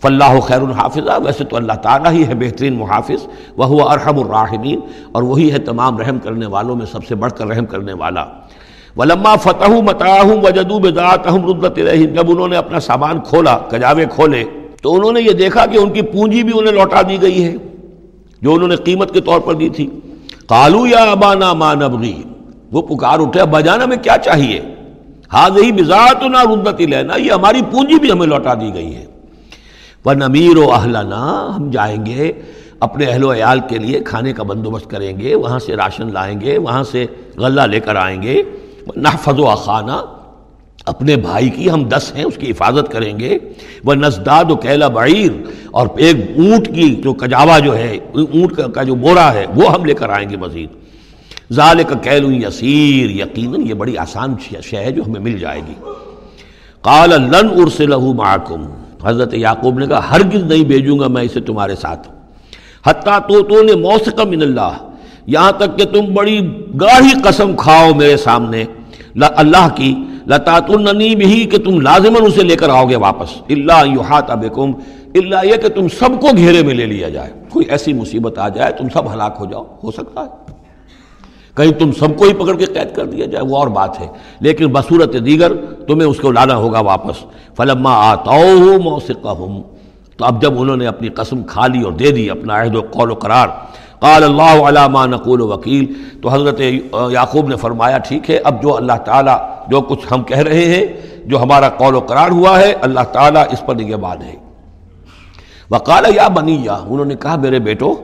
فلاح خیر الحافظہ ویسے تو اللہ تعالیٰ ہی ہے بہترین محافظ وہ ارحم الراحمین۔ اور وہی ہے تمام رحم کرنے والوں میں سب سے بڑھ کر رحم کرنے والا۔ ولما فتح متاح وجدو بذات ردت جب انہوں نے اپنا سامان کھولا، کجاوے کھولے، تو انہوں نے یہ دیکھا کہ ان کی پونجی بھی انہیں لوٹا دی گئی ہے، جو انہوں نے قیمت کے طور پر دی تھی۔ کالو یا ابانا مانبغی وہ پکار اٹھے، ابا جانا میں کیا چاہیے؟ ہاں یہی بذات نہ ردت لینا یہ ہماری پونجی بھی ہمیں لوٹا دی گئی ہے۔ وہ نمیر و اہلنا ہم جائیں گے، اپنے اہل و عیال کے لیے کھانے کا بندوبست کریں گے، وہاں سے راشن لائیں گے، وہاں سے غلہ لے کر آئیں گے۔ نحفظ و خانہ اپنے بھائی کی ہم دس ہیں، اس کی حفاظت کریں گے۔ وہ نزداد و کیلا بعیر، اور ایک اونٹ کی جو کجاوا جو ہے، اونٹ کا جو بورا ہے، وہ ہم لے کر آئیں گے مزید۔ ظال کا کیل یسیر، یقیناً یہ بڑی آسان شے ہے جو ہمیں مل جائے گی۔ قال لن ارسلہ معکم۔ حضرت یعقوب نے کہا، ہرگز نہیں بھیجوں گا میں اسے تمہارے ساتھ۔ حتیٰ تو تو نے موسیق من اللہ۔ یہاں تک کہ تم بڑی گاڑی قسم کھاؤ میرے سامنے۔ اللہ کی لطاط بھی کہ تم لازمن اسے لے کر آؤ گے واپس۔ اللہ یوحات ابکم اللہ یہ کہ تم سب کو گھیرے میں لے لیا جائے۔ کوئی ایسی مصیبت آ جائے، تم سب ہلاک ہو جاؤ۔ ہو سکتا ہے۔ کہیں تم سب کو ہی پکڑ کے قید کر دیا جائے، وہ اور بات ہے۔ لیکن بصورت دیگر تمہیں اس کو لانا ہوگا واپس۔ فلما آتا موسیقہ تو اب جب انہوں نے اپنی قسم کھا لی اور دے دی اپنا عہد و قول و قرار، قال اللہ علامہ نقول و وکیل۔ تو حضرت یعقوب نے فرمایا، ٹھیک ہے، اب جو اللہ تعالیٰ جو کچھ ہم کہہ رہے ہیں، جو ہمارا قول و قرار ہوا ہے، اللہ تعالیٰ اس پر نگہبان ہے۔ وقال یا بنی یا، انہوں نے کہا، میرے بیٹو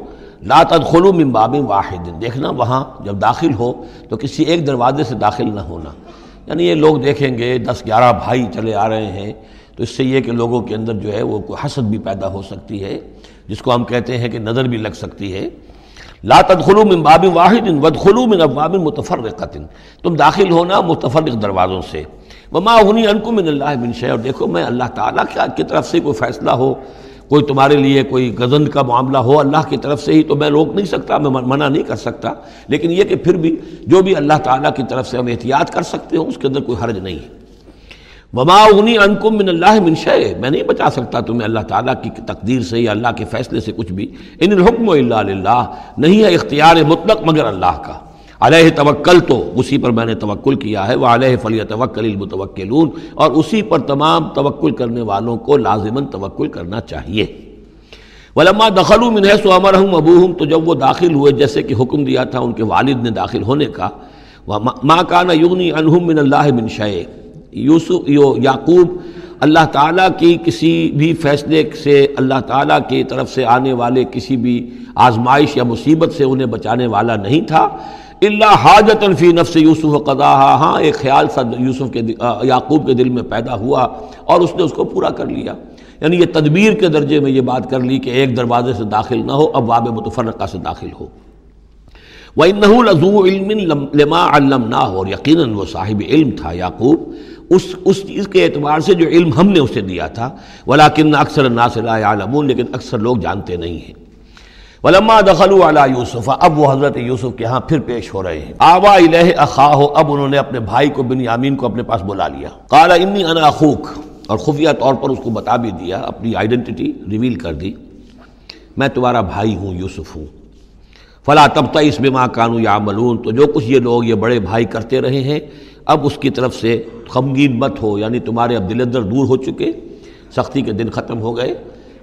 لا تدخلوا من باب واحد۔ دیکھنا وہاں جب داخل ہو تو کسی ایک دروازے سے داخل نہ ہونا۔ یعنی یہ لوگ دیکھیں گے، دس گیارہ بھائی چلے آ رہے ہیں۔ تو اس سے یہ کہ لوگوں کے اندر جو ہے وہ کوئی حسد بھی پیدا ہو سکتی ہے، جس کو ہم کہتے ہیں کہ نظر بھی لگ سکتی ہے۔ لا تدخلوا من باب واحد ودخلوا من ابواب متفرقۃ۔ تم داخل ہونا متفرق دروازوں سے۔ وما اغنی عنکم من اللہ من شیء۔ اور دیکھو میں اللہ تعالیٰ کی طرف سے کوئی فیصلہ ہو۔ کوئی تمہارے لیے کوئی غزند کا معاملہ ہو اللہ کی طرف سے ہی تو میں روک نہیں سکتا، میں منع نہیں کر سکتا۔ لیکن یہ کہ پھر بھی جو بھی اللہ تعالیٰ کی طرف سے ہم احتیاط کر سکتے ہوں، اس کے اندر کوئی حرج نہیں ہے۔ وما اغنی انکم من اللہ من شے میں نہیں بچا سکتا تمہیں اللہ تعالیٰ کی تقدیر سے یا اللہ کے فیصلے سے کچھ بھی۔ ان الحکم و اللہ نہیں ہے اختیار مطلق مگر اللہ کا۔ علیہ توکل تو اسی پر میں نے توکل کیا ہے وہ علیہ فلی توکل المتوکلون، اور اسی پر تمام توکل کرنے والوں کو لازماً توکل کرنا چاہیے۔ ولما دخل من ہے سو امرحم ابوہم، تو جب وہ داخل ہوئے، جیسے کہ حکم دیا تھا ان کے والد نے داخل ہونے کا ماں کانا یغنی انہم من اللہ من شے یوسف، یو، یعقوب، اللہ تعالیٰ کی کسی بھی فیصلے سے، اللہ تعالیٰ کی طرف سے آنے والے کسی بھی آزمائش یا مصیبت سے انہیں بچانے والا نہیں تھا۔ اللہ حاجت فی نفس یوسف قضا ہاں ایک خیال سا یوسف کے یعقوب کے دل میں پیدا ہوا اور اس نے اس کو پورا کر لیا۔ یعنی یہ تدبیر کے درجے میں یہ بات کر لی کہ ایک دروازے سے داخل نہ ہو، اب واب متفرقہ سے داخل ہو۔ وہ انََََََََََََََََََََََََََََََََََََََََََََََََََََََََََََََََََََََََ لذو علم لما اور یقیناً وہ صاحب علم تھا یعقوب۔ اس اس چیز کے اعتبار سے جو علم ہم نے اسے دیا تھا ولیکن اکثر الناس لا يعلمون، لیکن اکثر لوگ جانتے نہیں ہیں۔ ولما دخلوا على یوسف، اب وہ حضرت یوسف کے ہاں پھر پیش ہو رہے ہیں۔ آوا الہ اخاہ، اب انہوں نے اپنے بھائی کو بن یامین کو اپنے پاس بلا لیا۔ قال انی انا اخوک، اور خفیہ طور پر اس کو بتا بھی دیا، اپنی آئیڈنٹی ریویل کر دی۔ میں تمہارا بھائی ہوں، یوسف ہوں۔ فلا تب اس بما کانو یا تو جو کچھ یہ لوگ، یہ بڑے بھائی کرتے رہے ہیں، اب اس کی طرف سے خمگین مت ہو یعنی تمہارے اب دل اندر دور ہو چکے، سختی کے دن ختم ہو گئے۔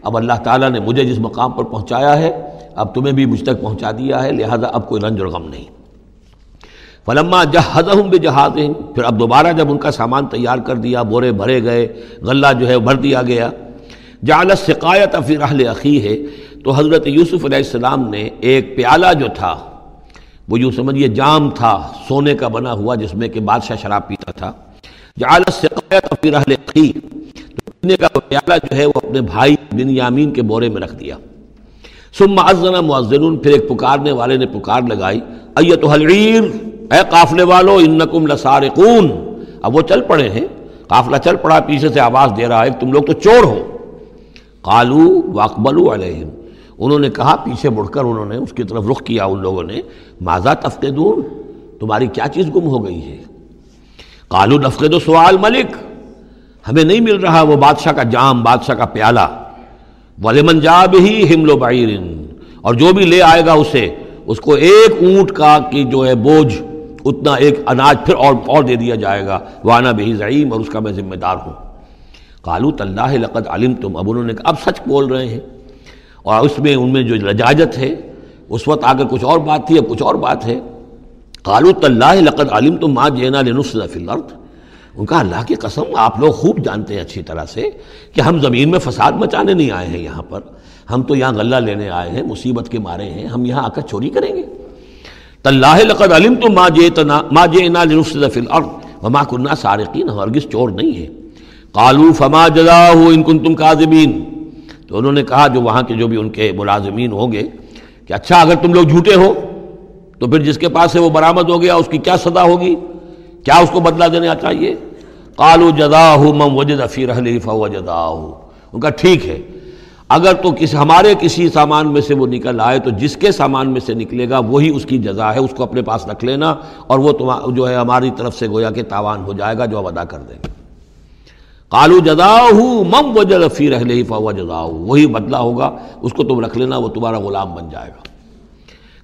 اب اللہ تعالیٰ نے مجھے جس مقام پر پہنچایا ہے اب تمہیں بھی مجھ تک پہنچا دیا ہے، لہذا اب کوئی رنج اور غم نہیں۔ فلما جہاز ہوں بے جہاز پھر اب دوبارہ جب ان کا سامان تیار کر دیا، بورے بھرے گئے، غلہ جو ہے بھر دیا گیا۔ جالت شکایت پھر اہل عقی ہے، تو حضرت یوسف علیہ السلام نے ایک پیالہ جو تھا، وہ یوں سمجھیے جام تھا، سونے کا بنا ہوا، جس میں کہ بادشاہ شراب پیتا تھا۔ جالت شکایت پھر اہل عقی تو پینے کا پیالہ جو ہے وہ اپنے بھائی بن یامین کے بورے میں رکھ دیا۔ سم معذنا معذن پھر ایک پکارنے والے نے پکار لگائی ایت حلعیر اے قافلے والو، انکم لسارقون۔ اب وہ چل پڑے ہیں، قافلہ چل پڑا، پیچھے سے آواز دے رہا ہے، تم لوگ تو چور ہو۔ قالو واقبلو علیہم۔ انہوں نے کہا، پیچھے مڑ کر انہوں نے اس کی طرف رخ کیا، ان لوگوں نے۔ ماذا تفقدون تمہاری کیا چیز گم ہو گئی ہے؟ قالو نفقد سوال ملک۔ ہمیں نہیں مل رہا وہ بادشاہ کا جام، بادشاہ کا پیالہ۔ ولیمن جا بھی حمل و اور جو بھی لے آئے گا اسے، اس کو ایک اونٹ کا کی جو ہے بوجھ، اتنا ایک اناج پھر اور اور دے دیا جائے گا۔ وانا بہی ضعیم اور اس کا میں ذمہ دار ہوں۔ کالو طلّہ لقد علم تم اب انہوں نے اب سچ بول رہے ہیں۔ اور اس میں ان میں جو لجاجت ہے، اس وقت آگے کچھ اور بات تھی، اب کچھ اور بات ہے۔ کالو طلّہ لقد علم تم ماں جینا فی الارض۔ ان کا اللہ کی قسم، آپ لوگ خوب جانتے ہیں اچھی طرح سے کہ ہم زمین میں فساد مچانے نہیں آئے ہیں یہاں پر۔ ہم تو یہاں غلہ لینے آئے ہیں، مصیبت کے مارے ہیں، ہم یہاں آ کر چوری کریں گے۔ طلّہ لقد علم تو ماں جیتنا ماں جینا لنفسد وما کنہ سارقین، ہرگز چور نہیں ہے قالو فما جزا ہو ان کن تم کاظمین تو انہوں نے کہا، جو وہاں کے جو بھی ان کے ملازمین ہوں گے، کہ اچھا اگر تم لوگ جھوٹے ہو، تو پھر جس کے پاس سے وہ برآمد ہو گیا، اس کی کیا صدا ہوگی؟ کیا اس کو بدلہ دینا چاہیے؟ کالو جدا ہو مم وجد فی رحلی فو جدا ہو ان کا ٹھیک ہے۔ اگر تو کسی ہمارے کسی سامان میں سے وہ نکل آئے تو جس کے سامان میں سے نکلے گا وہی اس کی جزا ہے، اس کو اپنے پاس رکھ لینا اور وہ جو ہے ہماری طرف سے گویا کہ تاوان ہو جائے گا، جو ہم ادا کر دیں گے۔ کالو جدا ہوں مم وجد فی رحل فو جدا وہی بدلہ ہوگا، اس کو تم رکھ لینا، وہ تمہارا غلام بن جائے گا۔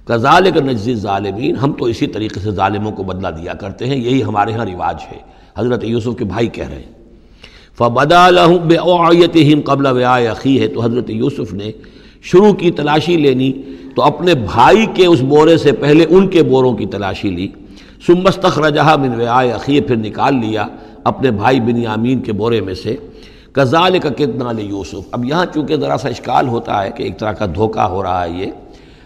کزال کا نجز ظالمین ہم تو اسی طریقے سے ظالموں کو بدلہ دیا کرتے ہیں، یہی ہمارے ہاں رواج ہے۔ حضرت یوسف کے بھائی کہہ رہے ہیں۔ فبدا لہم قبل عقی ہے تو حضرت یوسف نے شروع کی تلاشی لینی، تو اپنے بھائی کے اس بورے سے پہلے ان کے بوروں کی تلاشی لی۔ سمستخ رجہ بن وعائے عقی پھر نکال لیا اپنے بھائی بن یامین کے بورے میں سے۔ کزال کا کتنا لے یوسف اب یہاں چونکہ ذرا سا اشکال ہوتا ہے کہ ایک طرح کا دھوکہ ہو رہا ہے یہ،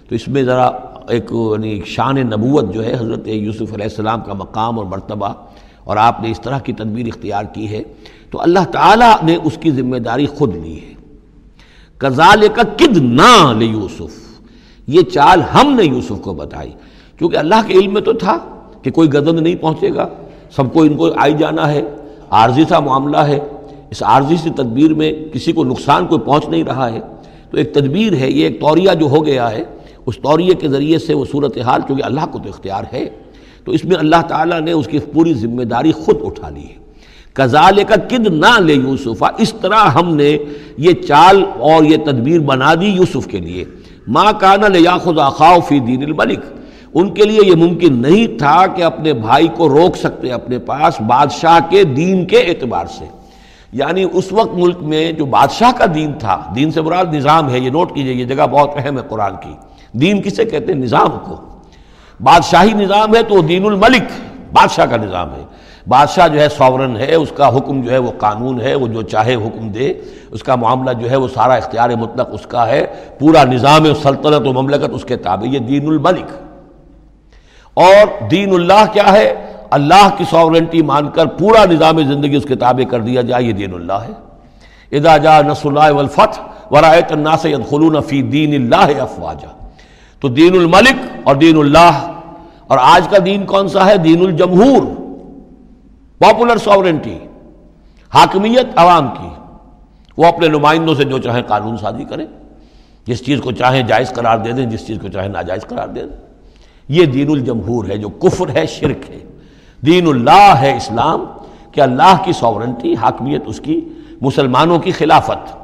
تو اس میں ذرا ایک یعنی شان نبوت جو ہے حضرت یوسف علیہ السلام کا مقام اور مرتبہ، اور آپ نے اس طرح کی تدبیر اختیار کی ہے، تو اللہ تعالیٰ نے اس کی ذمہ داری خود لی ہے۔ کزال کا کد نہ یوسف، یہ چال ہم نے یوسف کو بتائی۔ کیونکہ اللہ کے علم میں تو تھا کہ کوئی گزند نہیں پہنچے گا، سب کو ان کو آئی جانا ہے، عارضی سا معاملہ ہے۔ اس عارضی سی تدبیر میں کسی کو نقصان کوئی پہنچ نہیں رہا ہے۔ تو ایک تدبیر ہے، یہ ایک طوریہ جو ہو گیا ہے۔ اس طوریے کے ذریعے سے وہ صورت حال اللہ کو تو اختیار ہے، تو اس میں اللہ تعالیٰ نے اس کی پوری ذمہ داری خود اٹھا لی ہے۔ کزال کا کد نہ لے یوسفا، اس طرح ہم نے یہ چال اور یہ تدبیر بنا دی یوسف کے لیے۔ ماں کانا لے یاخذ آخاؤ فی دین الملک، ان کے لیے یہ ممکن نہیں تھا کہ اپنے بھائی کو روک سکتے اپنے پاس بادشاہ کے دین کے اعتبار سے۔ یعنی اس وقت ملک میں جو بادشاہ کا دین تھا، دین سے مراد نظام ہے، یہ نوٹ کیجیے، یہ جگہ بہت اہم ہے قرآن کی۔ دین کسے کہتے ہیں؟ نظام کو۔ بادشاہی نظام ہے تو دین الملک، بادشاہ کا نظام ہے۔ بادشاہ جو ہے سورن ہے، اس کا حکم جو ہے وہ قانون ہے، وہ جو چاہے حکم دے۔ اس کا معاملہ جو ہے وہ سارا اختیار مطلق اس کا ہے۔ پورا نظام سلطنت و مملکت اس کے تابع یہ دین الملک۔ اور دین اللہ کیا ہے؟ اللہ کی سورنٹی مان کر پورا نظام زندگی اس کے تابع کر دیا جائے، یہ دین اللہ ہے۔ ادا جا نس اللہ والفتح ورائت الناس يدخلون فی دین اللہ افواجہ تو دین الملک اور دین اللہ. اور آج کا دین کون سا ہے؟ دین الجمہور. پاپولر ساورنٹی حاکمیت عوام کی. وہ اپنے نمائندوں سے جو چاہیں قانون سازی کریں. جس چیز کو چاہیں جائز قرار دے دیں، جس چیز کو چاہیں ناجائز قرار دے دیں. یہ دین الجمہور ہے جو کفر ہے، شرک ہے. دین اللہ ہے اسلام، کہ اللہ کی ساورنٹی حاکمیت اس کی، مسلمانوں کی خلافت.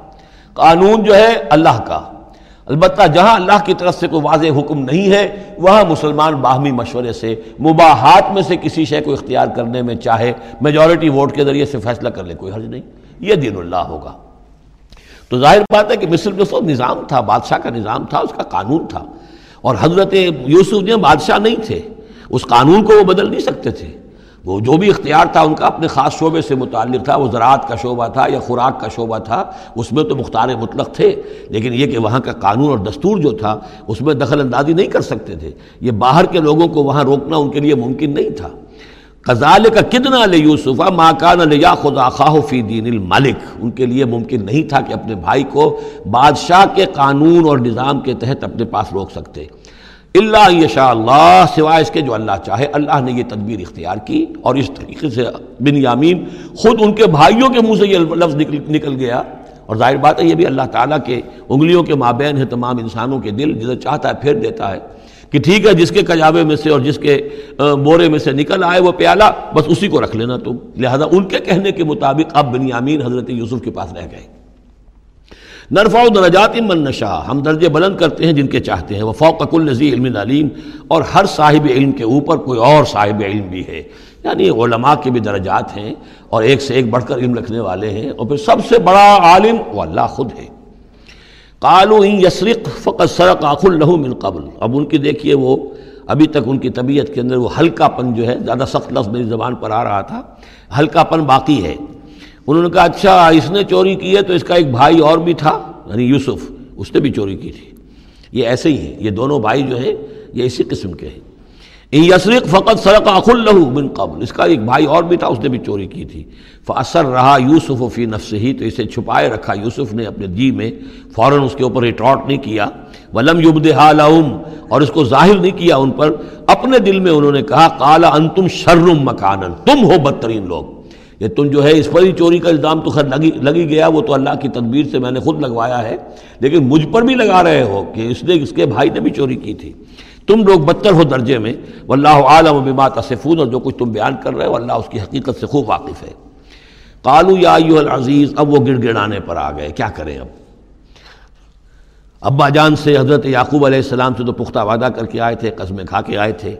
قانون جو ہے اللہ کا. البتہ جہاں اللہ کی طرف سے کوئی واضح حکم نہیں ہے، وہاں مسلمان باہمی مشورے سے، مباحات میں سے کسی شے کو اختیار کرنے میں چاہے میجورٹی ووٹ کے ذریعے سے فیصلہ کر لے، کوئی حرج نہیں۔ یہ دین اللہ ہوگا۔ تو ظاہر بات ہے کہ مصر جو سو نظام تھا، بادشاہ کا نظام تھا، اس کا قانون تھا۔ اور حضرت یوسف جو بادشاہ نہیں تھے، اس قانون کو وہ بدل نہیں سکتے تھے۔ وہ جو بھی اختیار تھا ان کا، اپنے خاص شعبے سے متعلق تھا، وہ زراعت کا شعبہ تھا یا خوراک کا شعبہ تھا، اس میں تو مختار مطلق تھے، لیکن یہ کہ وہاں کا قانون اور دستور جو تھا، اس میں دخل اندازی نہیں کر سکتے تھے۔ یہ باہر کے لوگوں کو وہاں روکنا ان کے لیے ممکن نہیں تھا۔ قزال کا کتنا لے یوسف ماں کا لیا خدا خواہ فی دین الملک۔ ان کے لیے ممکن نہیں تھا کہ اپنے بھائی کو بادشاہ کے قانون اور نظام کے تحت اپنے پاس روک سکتے۔ اللہ یشاء اللہ، سوائے اس کے جو اللہ چاہے۔ اللہ نے یہ تدبیر اختیار کی اور اس طریقے سے بن یامین خود ان کے بھائیوں کے منہ سے یہ لفظ نکل نکل گیا۔ اور ظاہر بات ہے، یہ بھی اللہ تعالیٰ کے انگلیوں کے مابین ہے تمام انسانوں کے دل، جسے چاہتا ہے پھیر دیتا ہے کہ ٹھیک ہے، جس کے کجابے میں سے اور جس کے بورے میں سے نکل آئے وہ پیالہ، بس اسی کو رکھ لینا تم۔ لہذا ان کے کہنے کے مطابق اب بن یامین حضرت یوسف کے پاس رہ گئے۔ نرفع درجات من نشا ہم درجے بلند کرتے ہیں جن کے چاہتے ہیں۔ وہ فوق کل علم علیم، اور ہر صاحب علم کے اوپر کوئی اور صاحب علم بھی ہے۔ یعنی علماء کے بھی درجات ہیں، اور ایک سے ایک بڑھ کر علم رکھنے والے ہیں، اور پھر سب سے بڑا عالم وہ اللہ خود ہے۔ قالو ان یسرق فقط سرق آخ الہ من قبل۔ اب ان کی دیکھیے وہ، ابھی تک ان کی طبیعت کے اندر وہ ہلکا پن جو ہے، زیادہ سخت لفظ میری زبان پر آ رہا تھا ہلکا پن باقی ہے۔ انہوں نے کہا اچھا اس نے چوری کی ہے تو اس کا ایک بھائی اور بھی تھا یعنی یوسف، اس نے بھی چوری کی تھی۔ یہ ایسے ہی ہے یہ دونوں بھائی جو ہیں، یہ اسی قسم کے ہیں۔ یسرق فقط سرق اخ الہ بن قبل، اس کا ایک بھائی اور بھی تھا، اس نے بھی چوری کی تھی۔ فاثر رہا یوسف و فی نفس ہی تو اسے چھپائے رکھا۔ یوسف نے اپنے جی میں فوراً اس کے اوپر ریٹارٹ نہیں کیا۔ ولم یبد حالم اور اس کو ظاہر نہیں کیا ان پر۔ اپنے دل میں انہوں نے کہا کالا انتم شرم مکان تم ہو بدترین لوگ۔ یہ تم جو ہے اس پر ہی چوری کا الزام تو خیر لگی لگی گیا، وہ تو اللہ کی تدبیر سے میں نے خود لگوایا ہے۔ لیکن مجھ پر بھی لگا رہے ہو کہ اس نے اس کے بھائی نے بھی چوری کی تھی۔ تم لوگ بدتر ہو درجے میں۔ واللہ عالم و بما تصفون، اور جو کچھ تم بیان کر رہے ہو، اللہ اس کی حقیقت سے خوب واقف ہے۔ قالو یا ایوہ العزیز، اب وہ گڑ گڑانے پر آ گئے۔ کیا کریں اب؟ ابا جان سے حضرت یعقوب علیہ السلام سے تو پختہ وعدہ کر کے آئے تھے، قسمیں کھا کے آئے تھے۔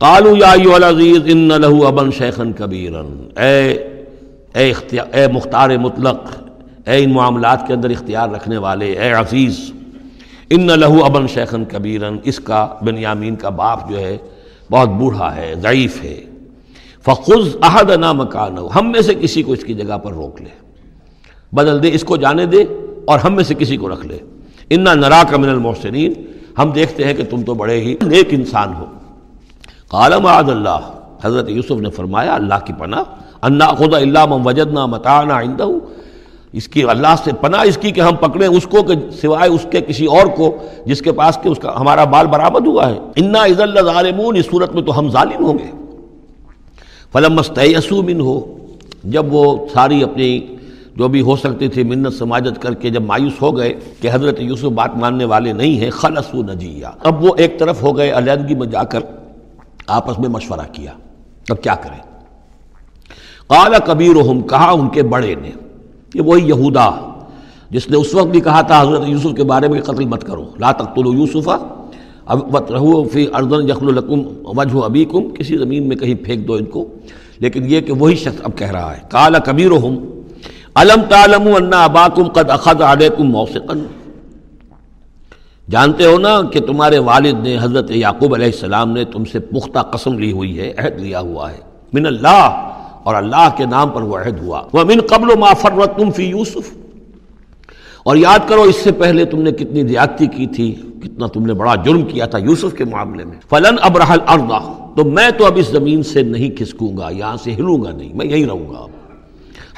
قالو یا ایوہ العزیز ان لہو ابن شیخن کبیرن۔ اے اے, اختیار اے مختار مطلق اے ان معاملات کے اندر اختیار رکھنے والے اے عزیز ان لہو ابن شیخن کبیرن اس کا بنیامین کا باپ جو ہے بہت بوڑھا ہے ضعیف ہے۔ فخذ احد نا مکان ہم میں سے کسی کو اس کی جگہ پر روک لے۔ بدل دے اس کو جانے دے اور ہم میں سے کسی کو رکھ لے۔ انا نرا کا من المحسنین ہم دیکھتے ہیں کہ تم تو بڑے ہی نیک انسان ہو۔ قال معاذ اللہ۔ حضرت یوسف نے فرمایا، اللہ کی پناہ۔ انا خدا اللہ وجدنا متانا عندہ اس کی اللہ سے پناہ اس کی کہ ہم پکڑیں اس کو کہ سوائے اس کے کسی اور کو، جس کے پاس کہ اس کا ہمارا بال برآمد ہوا ہے۔ انا عز اللہ ظالمون اس صورت میں تو ہم ظالم ہوں گے۔ فلم مستعصو من ہو جب وہ ساری اپنی جو بھی ہو سکتی تھی، منت سماجت کر کے جب مایوس ہو گئے کہ حضرت یوسف بات ماننے والے نہیں ہیں خلص و نجیہ۔ اب وہ ایک طرف ہو گئے علیحدگی میں جا کر۔ آپس میں مشورہ کیا۔ اب کیا کریں؟ قال کبیر کہا ان کے بڑے نے، یہ وہی یہودا، جس نے اس وقت بھی کہا تھا، حضرت یوسف کے بارے میں قتل مت کرو۔ لا تقتلوا یوسفا اب رہو فی اردن یخل القم وجہ ابی کم کسی زمین میں کہیں پھینک دو ان کو۔ لیکن یہ کہ وہی شخص اب کہہ رہا ہے۔ کالا کبیر علم تعلم انا اباکم قد اخذ علیکم موسقا جانتے ہو نا کہ تمہارے والد نے حضرت یعقوب علیہ السلام نے تم سے پختہ قسم لی ہوئی ہے، عہد لیا ہوا ہے۔ من اللہ، اور اللہ کے نام پر وہ عہد ہوا۔ وہ من قبل ما فرتم فی یوسف اور یاد کرو، اس سے پہلے تم نے کتنی زیادتی کی تھی، کتنا تم نے بڑا جرم کیا تھا یوسف کے معاملے میں۔ فلن ابرح الارض تو میں تو اب اس زمین سے نہیں کھسکوں گا، یہاں سے ہلوں گا نہیں، میں یہی رہوں گا۔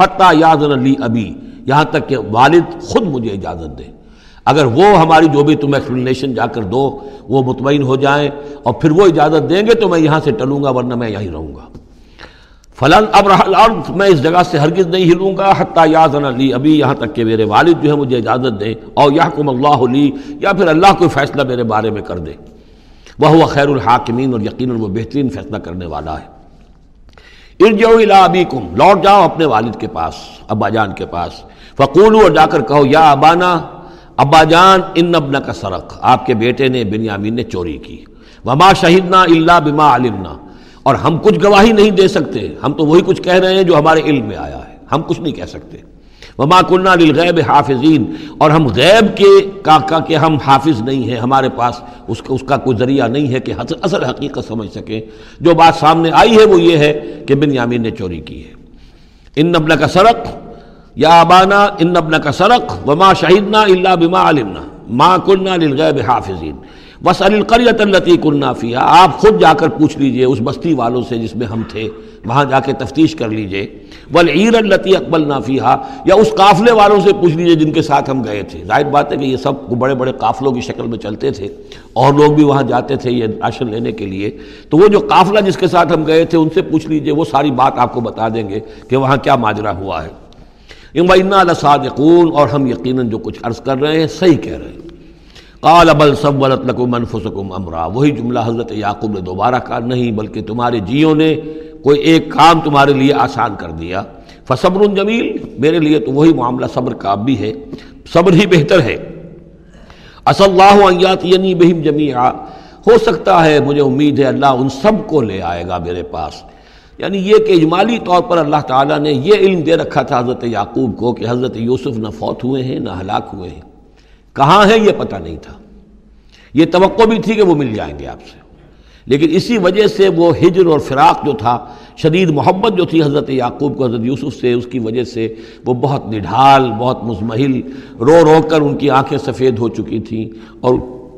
حتیٰ یاد علی ابھی یہاں تک کہ والد خود مجھے اجازت دے۔ اگر وہ ہماری جو بھی تم ایکسپلینیشن جا کر دو، وہ مطمئن ہو جائیں اور پھر وہ اجازت دیں گے تو میں یہاں سے ٹلوں گا ورنہ میں یہیں رہوں گا۔ فلاں اب الارض، میں اس جگہ سے ہرگز نہیں ہلوں گا، حتیٰ یاد لی ابھی یہاں تک کہ میرے والد جو ہے مجھے اجازت دیں۔ اور یا کم اللہ لی، یا پھر اللہ کوئی فیصلہ میرے بارے میں کر دے۔ وہ خیر الحاکمین اور یقیناً وہ بہترین فیصلہ کرنے والا ہے۔ ارجو الا ابیکم، لوٹ جاؤ اپنے والد کے پاس، ابا جان کے پاس۔ فقولو اور جا کر کہو، یا ابانا ابا جان ان ابن کا سرق، آپ کے بیٹے نے بنیامین نے چوری کی۔ وما شہیدنا اللہ بما علمنا۔ اور ہم کچھ گواہی نہیں دے سکتے، ہم تو وہی کچھ کہہ رہے ہیں جو ہمارے علم میں آیا ہے۔ ہم کچھ نہیں کہہ سکتے۔ وما کنہ للغیب حافظین۔ اور ہم غیب کے کا کا کہ ہم حافظ نہیں ہیں، ہمارے پاس اس کا اس کا کوئی ذریعہ نہیں ہے کہ اصل حقیقت سمجھ سکیں جو بات سامنے آئی ہے وہ یہ ہے کہ بن یامین نے چوری کی ہے۔ ان نبن کا سرق یا ابانا ان نبن کا سرق وما شہیدنا اللہ بما علمنا ما کنہ للغیب حافظین. بس القریت التی کنافیہ آپ خود جا کر پوچھ لیجیے اس بستی والوں سے جس میں ہم تھے. وہاں جا کے تفتیش کر لیجیے. ولعیر التی اقبل نافیہ یا اس قافلے والوں سے پوچھ لیجیے جن کے ساتھ ہم گئے تھے. ظاہر بات ہے کہ یہ سب بڑے بڑے قافلوں کی شکل میں چلتے تھے. اور لوگ بھی وہاں جاتے تھے یہ راشن لینے کے لیے. تو وہ جو قافلہ جس کے ساتھ ہم گئے تھے ان سے پوچھ لیجیے. وہ ساری بات آپ کو بتا دیں گے کہ وہاں کیا ماجرا ہوا ہے. اما لصادقون، اور ہم یقیناً جو کچھ عرض کر رہے ہیں صحیح کہہ رہے ہیں۔ قال بل سولت لکم انفسکم امرا وہی جملہ حضرت یعقوب نے دوبارہ کہا، نہیں بلکہ تمہارے جیوں نے کوئی ایک کام تمہارے لیے آسان کر دیا۔ فصبر جمیل میرے لیے تو وہی معاملہ صبر کا بھی ہے۔ صبر ہی بہتر ہے۔ اصل اللہ یعنی بہم جمیعا ہو سکتا ہے، مجھے امید ہے اللہ ان سب کو لے آئے گا میرے پاس۔ یعنی یہ کہ اجمالی طور پر اللہ تعالیٰ نے یہ علم دے رکھا تھا حضرت یعقوب کو کہ حضرت یوسف نہ فوت ہوئے ہیں، نہ ہلاک ہوئے ہیں۔ کہاں ہے یہ پتہ نہیں تھا۔ یہ توقع بھی تھی کہ وہ مل جائیں گے آپ سے۔ لیکن اسی وجہ سے وہ ہجر اور فراق جو تھا، شدید محبت جو تھی حضرت یعقوب کو، حضرت یوسف سے، اس کی وجہ سے وہ بہت نڈھال، بہت مزمحل، رو رو کر ان کی آنکھیں سفید ہو چکی تھیں اور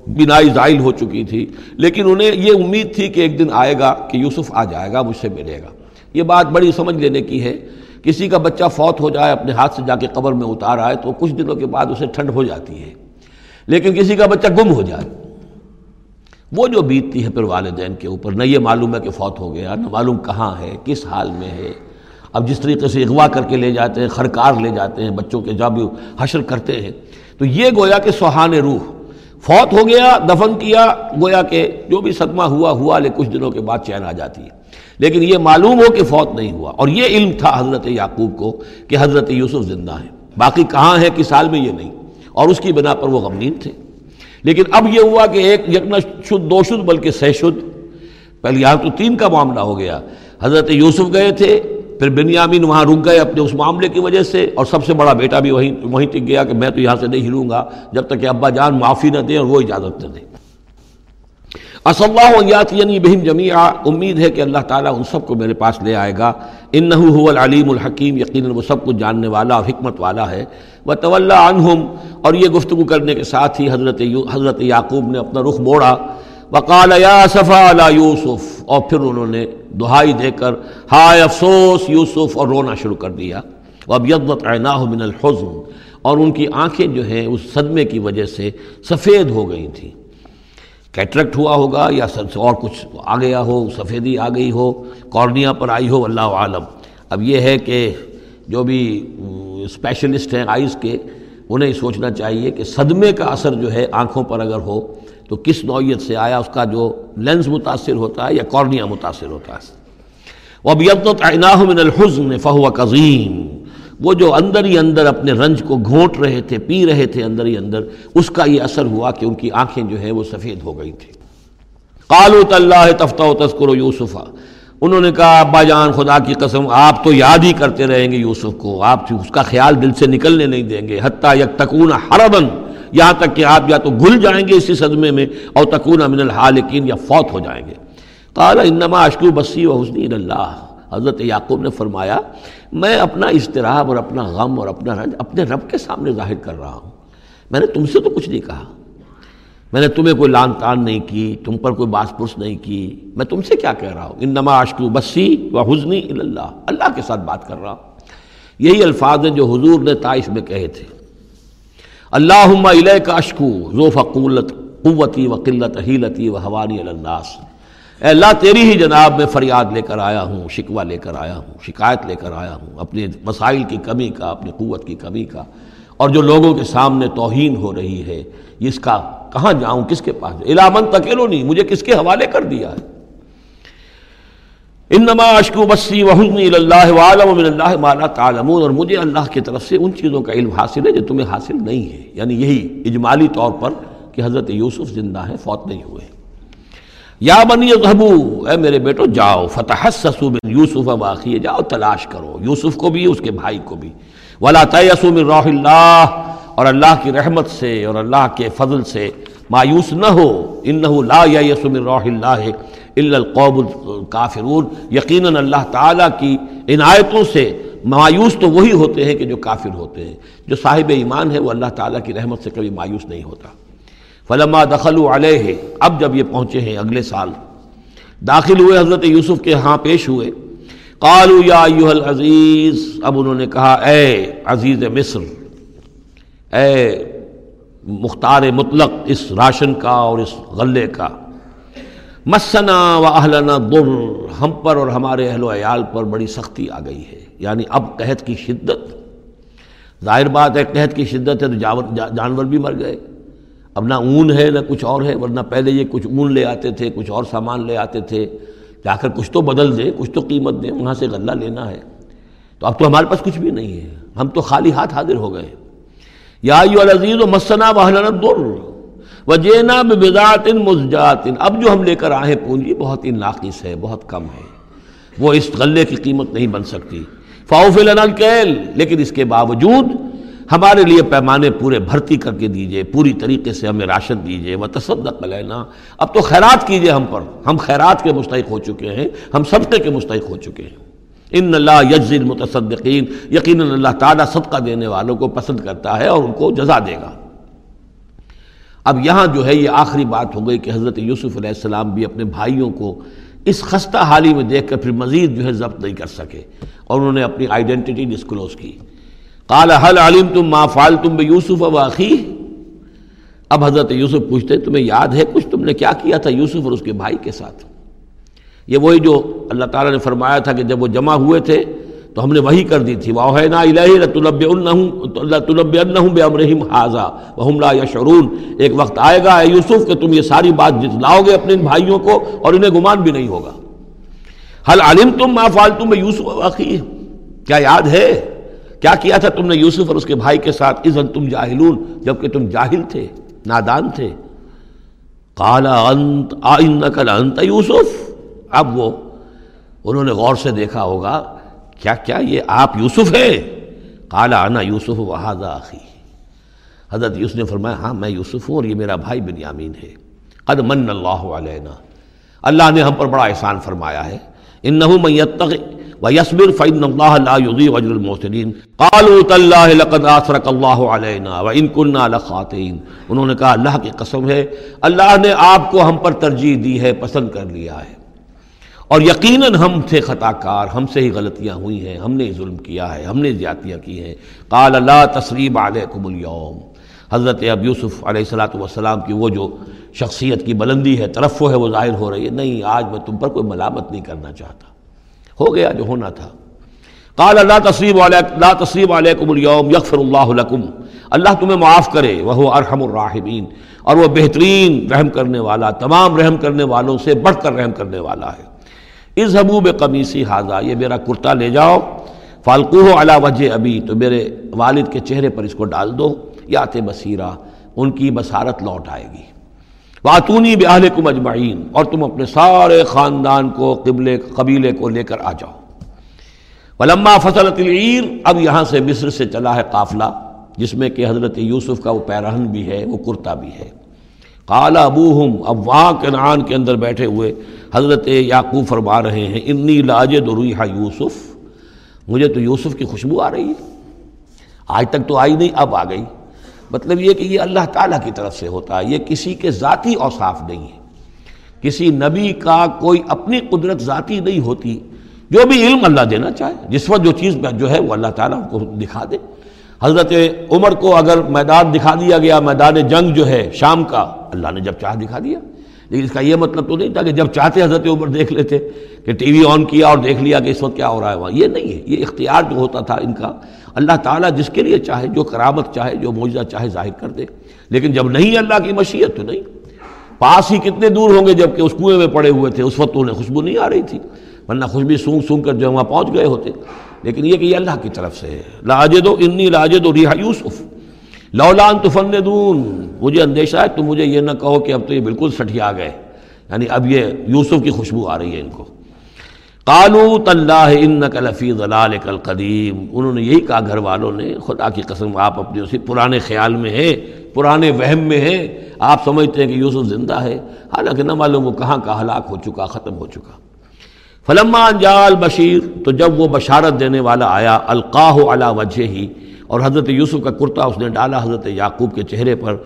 بنائی زائل ہو چکی تھی۔ لیکن انہیں یہ امید تھی کہ ایک دن آئے گا کہ یوسف آ جائے گا، مجھ سے ملے گا۔ یہ بات بڑی سمجھ لینے کی ہے۔ کسی کا بچہ فوت ہو جائے، اپنے ہاتھ سے جا کے قبر میں اتار آئے، تو کچھ دنوں کے بعد اسے ٹھنڈ ہو جاتی ہے۔ لیکن کسی کا بچہ گم ہو جائے۔ وہ جو بیتتی ہے پھر والدین کے اوپر، نہ یہ معلوم ہے کہ فوت ہو گیا، نہ معلوم کہاں ہے، کس حال میں ہے۔ اب جس طریقے سے اغوا کر کے لے جاتے ہیں، خرکار لے جاتے ہیں، بچوں کے جب حشر کرتے ہیں۔ تو یہ گویا کہ سہان روح فوت ہو گیا، دفن کیا، گویا کہ جو بھی صدمہ ہوا ہوا لے کچھ دنوں کے بعد چین آ جاتی ہے۔ لیکن یہ معلوم ہو کہ فوت نہیں ہوا۔ اور یہ علم تھا حضرت یعقوب کو کہ حضرت یوسف زندہ ہے باقی کہاں ہے کس حال میں یہ نہیں۔ اور اس کی بنا پر وہ غمگین تھے۔ لیکن اب یہ ہوا کہ ایک یکنا شد دو شد بلکہ سہ شد پہلے یہاں تو تین کا معاملہ ہو گیا۔ حضرت یوسف گئے تھے۔ پھر بنیامین وہاں رک گئے اپنے اس معاملے کی وجہ سے اور سب سے بڑا بیٹا بھی وہیں وہیں تک گیا کہ میں تو یہاں سے نہیں ہلوں گا جب تک کہ ابا جان معافی نہ دیں اور وہ اجازت نہ دیں۔ اللہ یعنی بہم جمیع امید ہے کہ اللہ تعالیٰ ان سب کو میرے پاس لے آئے گا۔ ان هو العلیم الحکیم، یقیناً وہ سب کچھ جاننے والا اور حکمت والا ہے۔ وہ طول عنہم، اور یہ گفتگو کرنے کے ساتھ ہی حضرت حضرت یعقوب نے اپنا رخ موڑا۔ وقال یا صفا علی یوسف۔ اور پھر انہوں نے دہائی دے کر، ہائے افسوس، یوسف، اور رونا شروع کر دیا۔ وہ اب یدت من الحزن۔ اور ان کی آنکھیں جو ہیں، اس صدمے کی وجہ سے سفید ہو گئی تھیں۔ کیٹریکٹ ہوا ہوگا یا اور کچھ آ گیا ہو، سفیدی آ گئی ہو، کارنیا پر آئی ہو اللہ عالم۔ اب یہ ہے کہ جو بھی اسپیشلسٹ ہیں آئز کے، انہیں سوچنا چاہیے کہ صدمے کا اثر جو ہے آنکھوں پر اگر ہو تو کس نوعیت سے آیا؟ اس کا جو لینس متاثر ہوتا ہے یا کارنیا متاثر ہوتا ہے۔ وہ اب اب من الحزن فہو قظیم وہ جو اندر ہی اندر اپنے رنج کو گھونٹ رہے تھے، پی رہے تھے اندر ہی اندر، اس کا یہ اثر ہوا کہ ان کی آنکھیں جو ہیں وہ سفید ہو گئی تھی قالو اللہ تفتہ و تذکر یوسفا انہوں نے کہا، ابا جان، خدا کی قسم، آپ تو یاد ہی کرتے رہیں گے یوسف کو، آپ اس کا خیال دل سے نکلنے نہیں دیں گے۔ حتیٰ یک تکون حربن یہاں تک کہ آپ یا تو گھل جائیں گے اسی صدمے میں اور تکون من الحالکین یا فوت ہو جائیں گے۔ قال انما اشکو بسی و حسنی اللہ۔ حضرت یعقوب نے فرمایا، میں اپنا اضطراب اور اپنا غم اور اپنا رنج اپنے رب کے سامنے ظاہر کر رہا ہوں۔ میں نے تم سے تو کچھ نہیں کہا۔ میں نے تمہیں کوئی لان تان نہیں کی، تم پر کوئی باس پرس نہیں کی۔ میں تم سے کیا کہہ رہا ہوں؟ ان نما اشکو بسی و حسنی اللہ۔ اللہ کے ساتھ بات کر رہا ہوں۔ یہی الفاظ ہیں جو حضور نے طائف میں کہے تھے۔ اللہ علیہ کا اشکو ذوف قولت قوتی و قلت حیلتی و حوانی الناس۔ اے اللہ، تیری ہی جناب میں فریاد لے کر آیا ہوں، شکوہ لے کر آیا ہوں، شکایت لے کر آیا ہوں، اپنے مسائل کی کمی کا، اپنی قوت کی کمی کا۔ اور جو لوگوں کے سامنے توہین ہو رہی ہے، اس کا کہاں جاؤں، کس کے پاس علامن تکیلو نہیں مجھے کس کے حوالے کر دیا ہے؟ انما اشکو بسی وحسنی اللہ عالم من اللہ مالا تعلمون، اور مجھے اللہ کی طرف سے ان چیزوں کا علم حاصل ہے جو تمہیں حاصل نہیں ہے۔ یعنی یہی اجمالی طور پر کہ حضرت یوسف زندہ ہے فوت نہیں ہوئے۔ یا بنی ظہبو اے میرے بیٹو، جاؤ فتح بن یوسف واقعی جاؤ، تلاش کرو۔ یوسف کو بھی، اس کے بھائی کو بھی۔ ولا تیسو من روح اللہ، اور اللہ کی رحمت سے، اور اللہ کے فضل سے مایوس نہ ہو۔ انہو لا ییس من روح اللہ الا القوم الکافرون، یقیناً اللہ تعالیٰ کی عنایتوں سے مایوس تو وہی ہوتے ہیں کہ جو کافر ہوتے ہیں۔ جو صاحب ایمان ہے وہ اللہ تعالیٰ کی رحمت سے کبھی مایوس نہیں ہوتا۔ فلما دخل علیہ، اب جب یہ پہنچے ہیں اگلے سال، داخل ہوئے حضرت یوسف کے ہاں پیش ہوئے۔ قالو یا ایوہ العزیز، اب انہوں نے کہا، اے عزیز مصر، اے مختار مطلق، اس راشن کا اور اس غلے کا مسنا و اہلنا در ہم پر اور ہمارے اہل و عیال پر بڑی سختی آ گئی ہے۔ یعنی اب قحط کی شدت۔ ظاہر بات ہے قحط کی شدت ہے تو جانور بھی مر گئے۔ اب نہ اون ہے نہ کچھ اور ہے، ورنہ پہلے یہ کچھ اون لے آتے تھے، کچھ اور سامان لے آتے تھے۔ جا کر کچھ تو بدل دیں کچھ تو قیمت دیں وہاں سے غلہ لینا ہے۔ تو اب تو ہمارے پاس کچھ بھی نہیں ہے۔ ہم تو خالی ہاتھ حاضر ہو گئے۔ یا یو العزیز و مسنا وحلنا در وجینا بذات مزجات اب جو ہم لے کر آئے پونجی، بہت ہی ناقص ہے، بہت کم ہے۔ وہ اس غلے کی قیمت نہیں بن سکتی۔ فاؤف الکیل لیکن اس کے باوجود ہمارے لیے پیمانے پورے بھرتی کر کے دیجیے، پوری طریقے سے ہمیں راشن دیجیے۔ وہ تصدق لینا اب تو خیرات کیجیے ہم پر۔ ہم خیرات کے مستحق ہو چکے ہیں، ہم صدقے کے مستحق ہو چکے ہیں۔ ان اللہ یجز المتصدقین۔ یقیناً اللہ تعالیٰ صدقہ دینے والوں کو پسند کرتا ہے اور ان کو جزا دے گا۔ اب یہاں جو ہے یہ آخری بات ہو گئی کہ حضرت یوسف علیہ السلام بھی اپنے بھائیوں کو اس خستہ حالی میں دیکھ کر پھر مزید جو ہے ضبط نہیں کر سکے اور انہوں نے اپنی آئیڈینٹی ڈسکلوز کی۔ کال حل علیم تم ما فال تم بے یوسف واقعی اب حضرت یوسف پوچھتے، تمہیں یاد ہے کچھ؟ تم نے کیا کیا تھا یوسف اور اس کے بھائی کے ساتھ؟ یہ وہی جو اللہ تعالیٰ نے فرمایا تھا کہ جب وہ جمع ہوئے تھے تو ہم نے وہی کر دی تھی واہ نا طلب طلب بے حاضہ وہم لا یشعرون ایک وقت آئے گا، اے یوسف، کہ تم یہ ساری بات جتلاؤ گے اپنے ان بھائیوں کو اور انہیں گمان بھی نہیں ہوگا۔ حل علم تم ما فال تم یوسف واقعی کیا یاد ہے؟ کیا کیا تھا تم نے یوسف اور اس کے بھائی کے ساتھ؟ اذن تم جاہلون، جبکہ تم جاہل تھے، نادان تھے۔ کالا انت انت یوسف اب وہ، انہوں نے غور سے دیکھا ہوگا کیا کیا یہ آپ یوسف ہے کالا آنا یوسف وحاظ آخی حضرت یوسف نے فرمایا ہاں میں یوسف ہوں اور یہ میرا بھائی بن یامین ہے۔ قد من اللہ علینا۔ اللہ نے ہم پر بڑا احسان فرمایا ہے۔ انہو من یتق و یصبر فإن اللہ لا یضیع وجر المحسنین۔ قالوا تاللہ لقد آثرک اللہ علینا و ان کننا لخاتین انہوں نے کہا، اللہ کی قسم ہے، اللہ نے آپ کو ہم پر ترجیح دی ہے، پسند کر لیا ہے۔ اور یقیناً ہم تھے خطا کار ہم سے ہی غلطیاں ہوئی ہیں، ہم نے ظلم کیا ہے، ہم نے زیادتیاں کی ہیں۔ قال اللہ تسریب علیکم اليوم۔ حضرت اب یوسف علیہ السلاۃ والسلام کی وہ جو شخصیت کی بلندی ہے طرف ہے، وہ ظاہر ہو رہی ہے۔ نہیں، آج میں تم پر کوئی ملامت نہیں کرنا چاہتا۔ ہو گیا جو ہونا تھا۔ قال اللہ تسریب لا تسریب علیکم اليوم، یغفر اللہ لکم۔ اللہ تمہیں معاف کرے وہ ارحم الراحمین۔ اور وہ بہترین رحم کرنے والا، تمام رحم کرنے والوں سے بڑھ کر رحم کرنے والا ہے۔ اس حبوب قمیصی حاضہ یہ میرا کرتا لے جاؤ۔ فالکو ہو علا وجہ ابھی تو میرے والد کے چہرے پر اس کو ڈال دو۔ یا تے بصیرہ، ان کی بصارت لوٹ آئے گی۔ واتونی بہل کم اجمعین، اور تم اپنے سارے خاندان کو، قبلے، قبیلے کو لے کر آ جاؤ۔ ولما فصل العیر اب یہاں سے مصر سے چلا ہے قافلہ، جس میں کہ حضرت یوسف کا وہ پیرہن بھی ہے، وہ کرتا بھی ہے۔ کالا ابوہم، اب وہاں کنعان کے اندر بیٹھے ہوئے حضرت یعقوب فرما رہے ہیں، انی لاج درویحا یوسف. مجھے تو یوسف کی خوشبو آ رہی ہے۔ آج تک تو آئی نہیں، اب آ گئی۔ مطلب یہ کہ یہ اللہ تعالیٰ کی طرف سے ہوتا ہے، یہ کسی کے ذاتی اوصاف نہیں ہے۔ کسی نبی کا کوئی اپنی قدرت ذاتی نہیں ہوتی، جو بھی علم اللہ دینا چاہے، جس وقت جو چیز جو ہے وہ اللہ تعالیٰ کو دکھا دے۔ حضرت عمر کو اگر میدان دکھا دیا گیا، میدان جنگ جو ہے شام کا اللہ نے جب چاہ دکھا دیا۔ لیکن اس کا یہ مطلب تو نہیں تھا کہ جب چاہتے حضرت عمر دیکھ لیتے کہ ٹی وی آن کیا اور دیکھ لیا کہ اس وقت کیا ہو رہا ہے وہاں۔ یہ نہیں ہے۔ یہ اختیار جو ہوتا تھا ان کا، اللہ تعالیٰ جس کے لیے چاہے، جو کرامت چاہے، جو معجزہ چاہے ظاہر کر دے۔ لیکن جب نہیں اللہ کی مشیت تو نہیں۔ پاس ہی کتنے دور ہوں گے جبکہ اس کنویں میں پڑے ہوئے تھے۔ اس وقت انہیں خوشبو نہیں آ رہی تھی۔ ورنہ خوشبو سونگ سونگ کر جو وہاں پہنچ گئے ہوتے۔ لیکن یہ کہ یہ اللہ کی طرف سے ہے۔ لاجد و انی لاجد و ریحا یوسف۔ لولان تو فن دون مجھے اندیشہ ہے، تم مجھے یہ نہ کہو کہ اب تو یہ بالکل سٹھی آ گئے۔ یعنی اب یہ یوسف کی خوشبو آ رہی ہے ان کو۔ کالو طلّہ ان کلفی ضلال قدیم انہوں نے یہی کہا، گھر والوں نے، خدا کی قسم، آپ اپنے اسی پرانے خیال میں ہیں، پرانے وہم میں ہیں۔ آپ سمجھتے ہیں کہ یوسف زندہ ہے، حالانکہ نہ معلوم وہ کہاں کا ہلاک ہو چکا، ختم ہو چکا۔ فلما جال بشیر تو جب وہ بشارت دینے والا آیا، القاہ علا وجہ ہی اور حضرت یوسف کا کرتا اس نے ڈالا حضرت یعقوب کے چہرے پر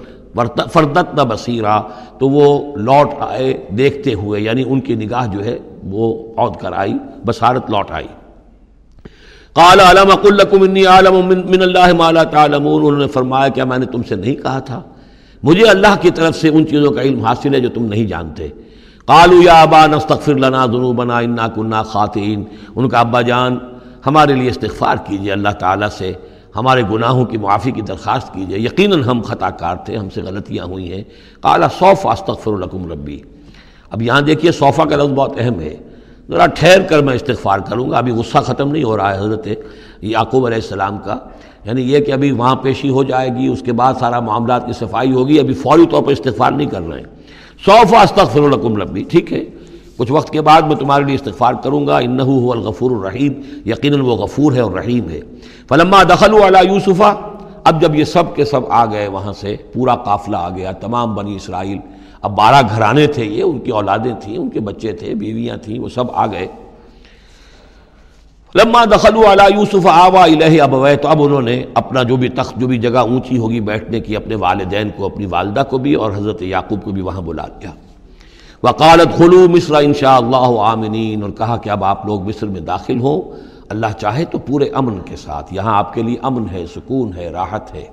فردت نہ بصیرہ تو وہ لوٹ آئے دیکھتے ہوئے یعنی ان کی نگاہ جو ہے وہ عود کر آئی، بصارت لوٹ آئی۔ قال، علم اقلکم انی عالم من اللہ ما لا تعلمون۔ انہوں نے فرمایا، کیا میں نے تم سے نہیں کہا تھا؟ مجھے اللہ کی طرف سے ان چیزوں کا علم حاصل ہے جو تم نہیں جانتے۔ قالوا یا ابا نستغفر لنا ذنوبنا، انا كنا خاطئین۔ ان کا، ابا جان، ہمارے لیے استغفار کیجیے اللہ تعالیٰ سے۔ ہمارے گناہوں کی معافی کی درخواست کیجیے یقیناً ہم خطا کار تھے، ہم سے غلطیاں ہوئی ہیں۔ کالا صوف استغفر الکم ربی۔ اب یہاں دیکھیے صوفہ کا لفظ بہت اہم ہے۔ ذرا ٹھہر کر میں استغفار کروں گا۔ ابھی غصہ ختم نہیں ہو رہا ہے حضرت یعقوب علیہ السلام کا۔ یعنی یہ کہ ابھی وہاں پیشی ہو جائے گی، اس کے بعد سارا معاملات کی صفائی ہوگی، ابھی فوری طور پر استغفار نہیں کر رہے ہیں۔ صوف استغفر الکم ربی، ٹھیک ہے؟ کچھ وقت کے بعد میں تمہارے لیے استغفار کروں گا، انہو هو الغفور الرحیم، یقیناً وہ غفور ہے اور رحیم ہے۔ فلما دخل علی یوسفہ اب جب یہ سب کے سب آ گئے، وہاں سے پورا قافلہ آ گیا، تمام بنی اسرائیل۔ اب بارہ گھرانے تھے، یہ ان وقالت خلو مصر ان شاء اللہ عامنین اور کہا کہ اب آپ لوگ مصر میں داخل ہوں اللہ چاہے تو پورے امن کے ساتھ یہاں آپ کے لیے امن ہے سکون ہے راحت ہے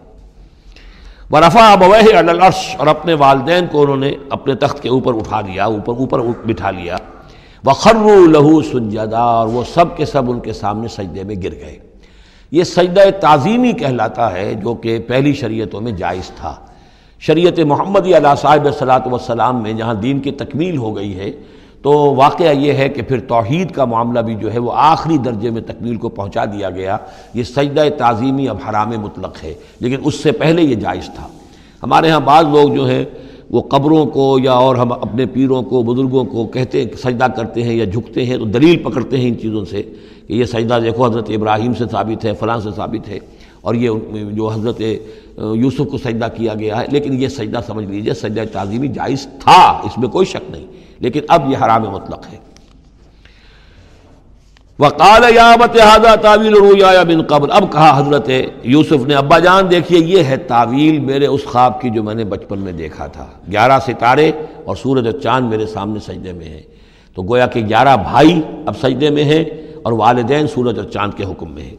وہ رفا العرش اور اپنے والدین کو انہوں نے اپنے تخت کے اوپر اٹھا لیا، اوپر اوپر بٹھا لیا۔ وہ خرو لہو سجدہ اور وہ سب کے سب ان کے سامنے سجدے میں گر گئے۔ یہ سجدہ تعظیمی کہلاتا ہے جو کہ پہلی شریعتوں میں جائز تھا۔ شریعت محمدی علیہ صاحب صلاحت وسلام میں جہاں دین کی تکمیل ہو گئی ہے، تو واقعہ یہ ہے کہ پھر توحید کا معاملہ بھی جو ہے وہ آخری درجے میں تکمیل کو پہنچا دیا گیا۔ یہ سجدہ تعظیمی اب حرام مطلق ہے، لیکن اس سے پہلے یہ جائز تھا۔ ہمارے ہاں بعض لوگ جو ہیں، وہ قبروں کو یا اور ہم اپنے پیروں کو، بزرگوں کو کہتے ہیں، سجدہ کرتے ہیں یا جھکتے ہیں، تو دلیل پکڑتے ہیں ان چیزوں سے کہ یہ سجدہ دیکھو حضرت ابراہیم سے ثابت ہے، فلاں سے ثابت ہے۔ اور یہ جو حضرت یوسف کو سجدہ کیا گیا ہے، لیکن یہ سجدہ سمجھ لیجیے، سجدہ تعظیمی جائز تھا، اس میں کوئی شک نہیں، لیکن اب یہ حرام مطلق ہے۔ وقال یا تعویل بن قبل۔ اب کہا حضرت یوسف نے، ابا جان، دیکھیے یہ ہے تعویل میرے اس خواب کی جو میں نے بچپن میں دیکھا تھا۔ گیارہ ستارے اور سورج اور چاند میرے سامنے سجدے میں ہیں۔ تو گویا کہ گیارہ بھائی اب سجدے میں ہیں اور والدین سورج اور چاند کے حکم میں ہیں۔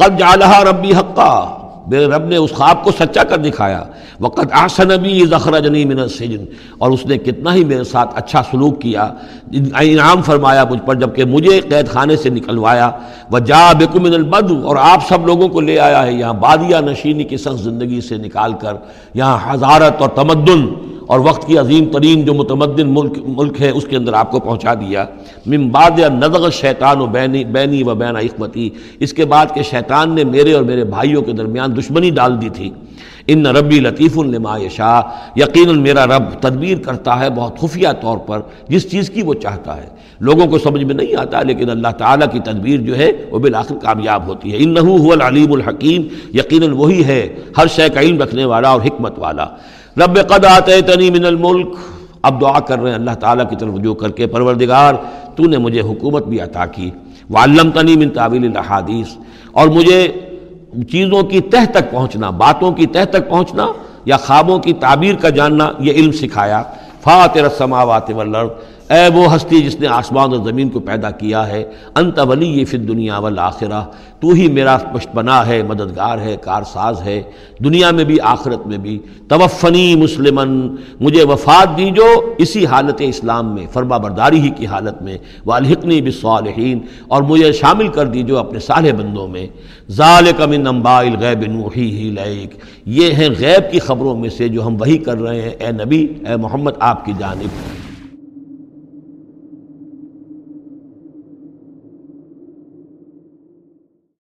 قد جعلہ ربی حقا۔ میرے رب نے اس خواب کو سچا کر دکھایا۔ وقت آسن ابھی جنی من السجن۔ اور اس نے کتنا ہی میرے ساتھ اچھا سلوک کیا۔ انعام فرمایا مجھ پر جبکہ مجھے قید خانے سے نکلوایا۔ وہ جا من البد اور آپ سب لوگوں کو لے آیا ہے۔ یہاں بادیا نشینی کی سخت زندگی سے نکال کر یہاں حضارت اور تمدن اور وقت کی عظیم ترین جو متمدن ملک ملک ہے، اس کے اندر آپ کو پہنچا دیا۔ من بعد یا نزغ شیطان و بینی بینی و بین حکمتی اس کے بعد کہ شیطان نے میرے اور میرے بھائیوں کے درمیان دشمنی ڈال دی تھی۔ ان ربی لطیف الما شاہ یقیناً میرا رب تدبیر کرتا ہے بہت خفیہ طور پر، جس چیز کی وہ چاہتا ہے۔ لوگوں کو سمجھ میں نہیں آتا، لیکن اللہ تعالیٰ کی تدبیر جو ہے، وہ بالآخر کامیاب ہوتی ہے۔ ان هو العلیم الحکیم۔ یقیناً وہی ہے، ہر شے کا علم رکھنے والا اور حکمت والا۔ رب قد آتے تنی من الملک۔ اب دعا کر رہے ہیں اللہ تعالیٰ کی طرف جو کر کے، پروردگار، تو نے مجھے حکومت بھی عطا کی۔ وعلم تنی من تعویل الحادیث اور مجھے چیزوں کی تہ تک پہنچنا، باتوں کی تہ تک پہنچنا یا خوابوں کی تعبیر کا جاننا، یہ علم سکھایا۔ فاتر السماوات والارض اے وہ ہستی جس نے آسمان اور زمین کو پیدا کیا ہے، انت ولی یہ فی دنیا والآخرہ، تو ہی میرا پشت بنا ہے، مددگار ہے، کارساز ہے، دنیا میں بھی، آخرت میں بھی۔ توفنی مسلمن مجھے وفات دی جو اسی حالت اسلام میں، فرما برداری ہی کی حالت میں۔ والحقنی بالصالحین، اور مجھے شامل کر دی جو اپنے صالح بندوں میں۔ ذالک من انباء الغیب، نوحی ہی لائک یہ ہیں غیب کی خبروں میں سے جو ہم وہی کر رہے ہیں۔ اے نبی، اے محمد، آپ کی جانب۔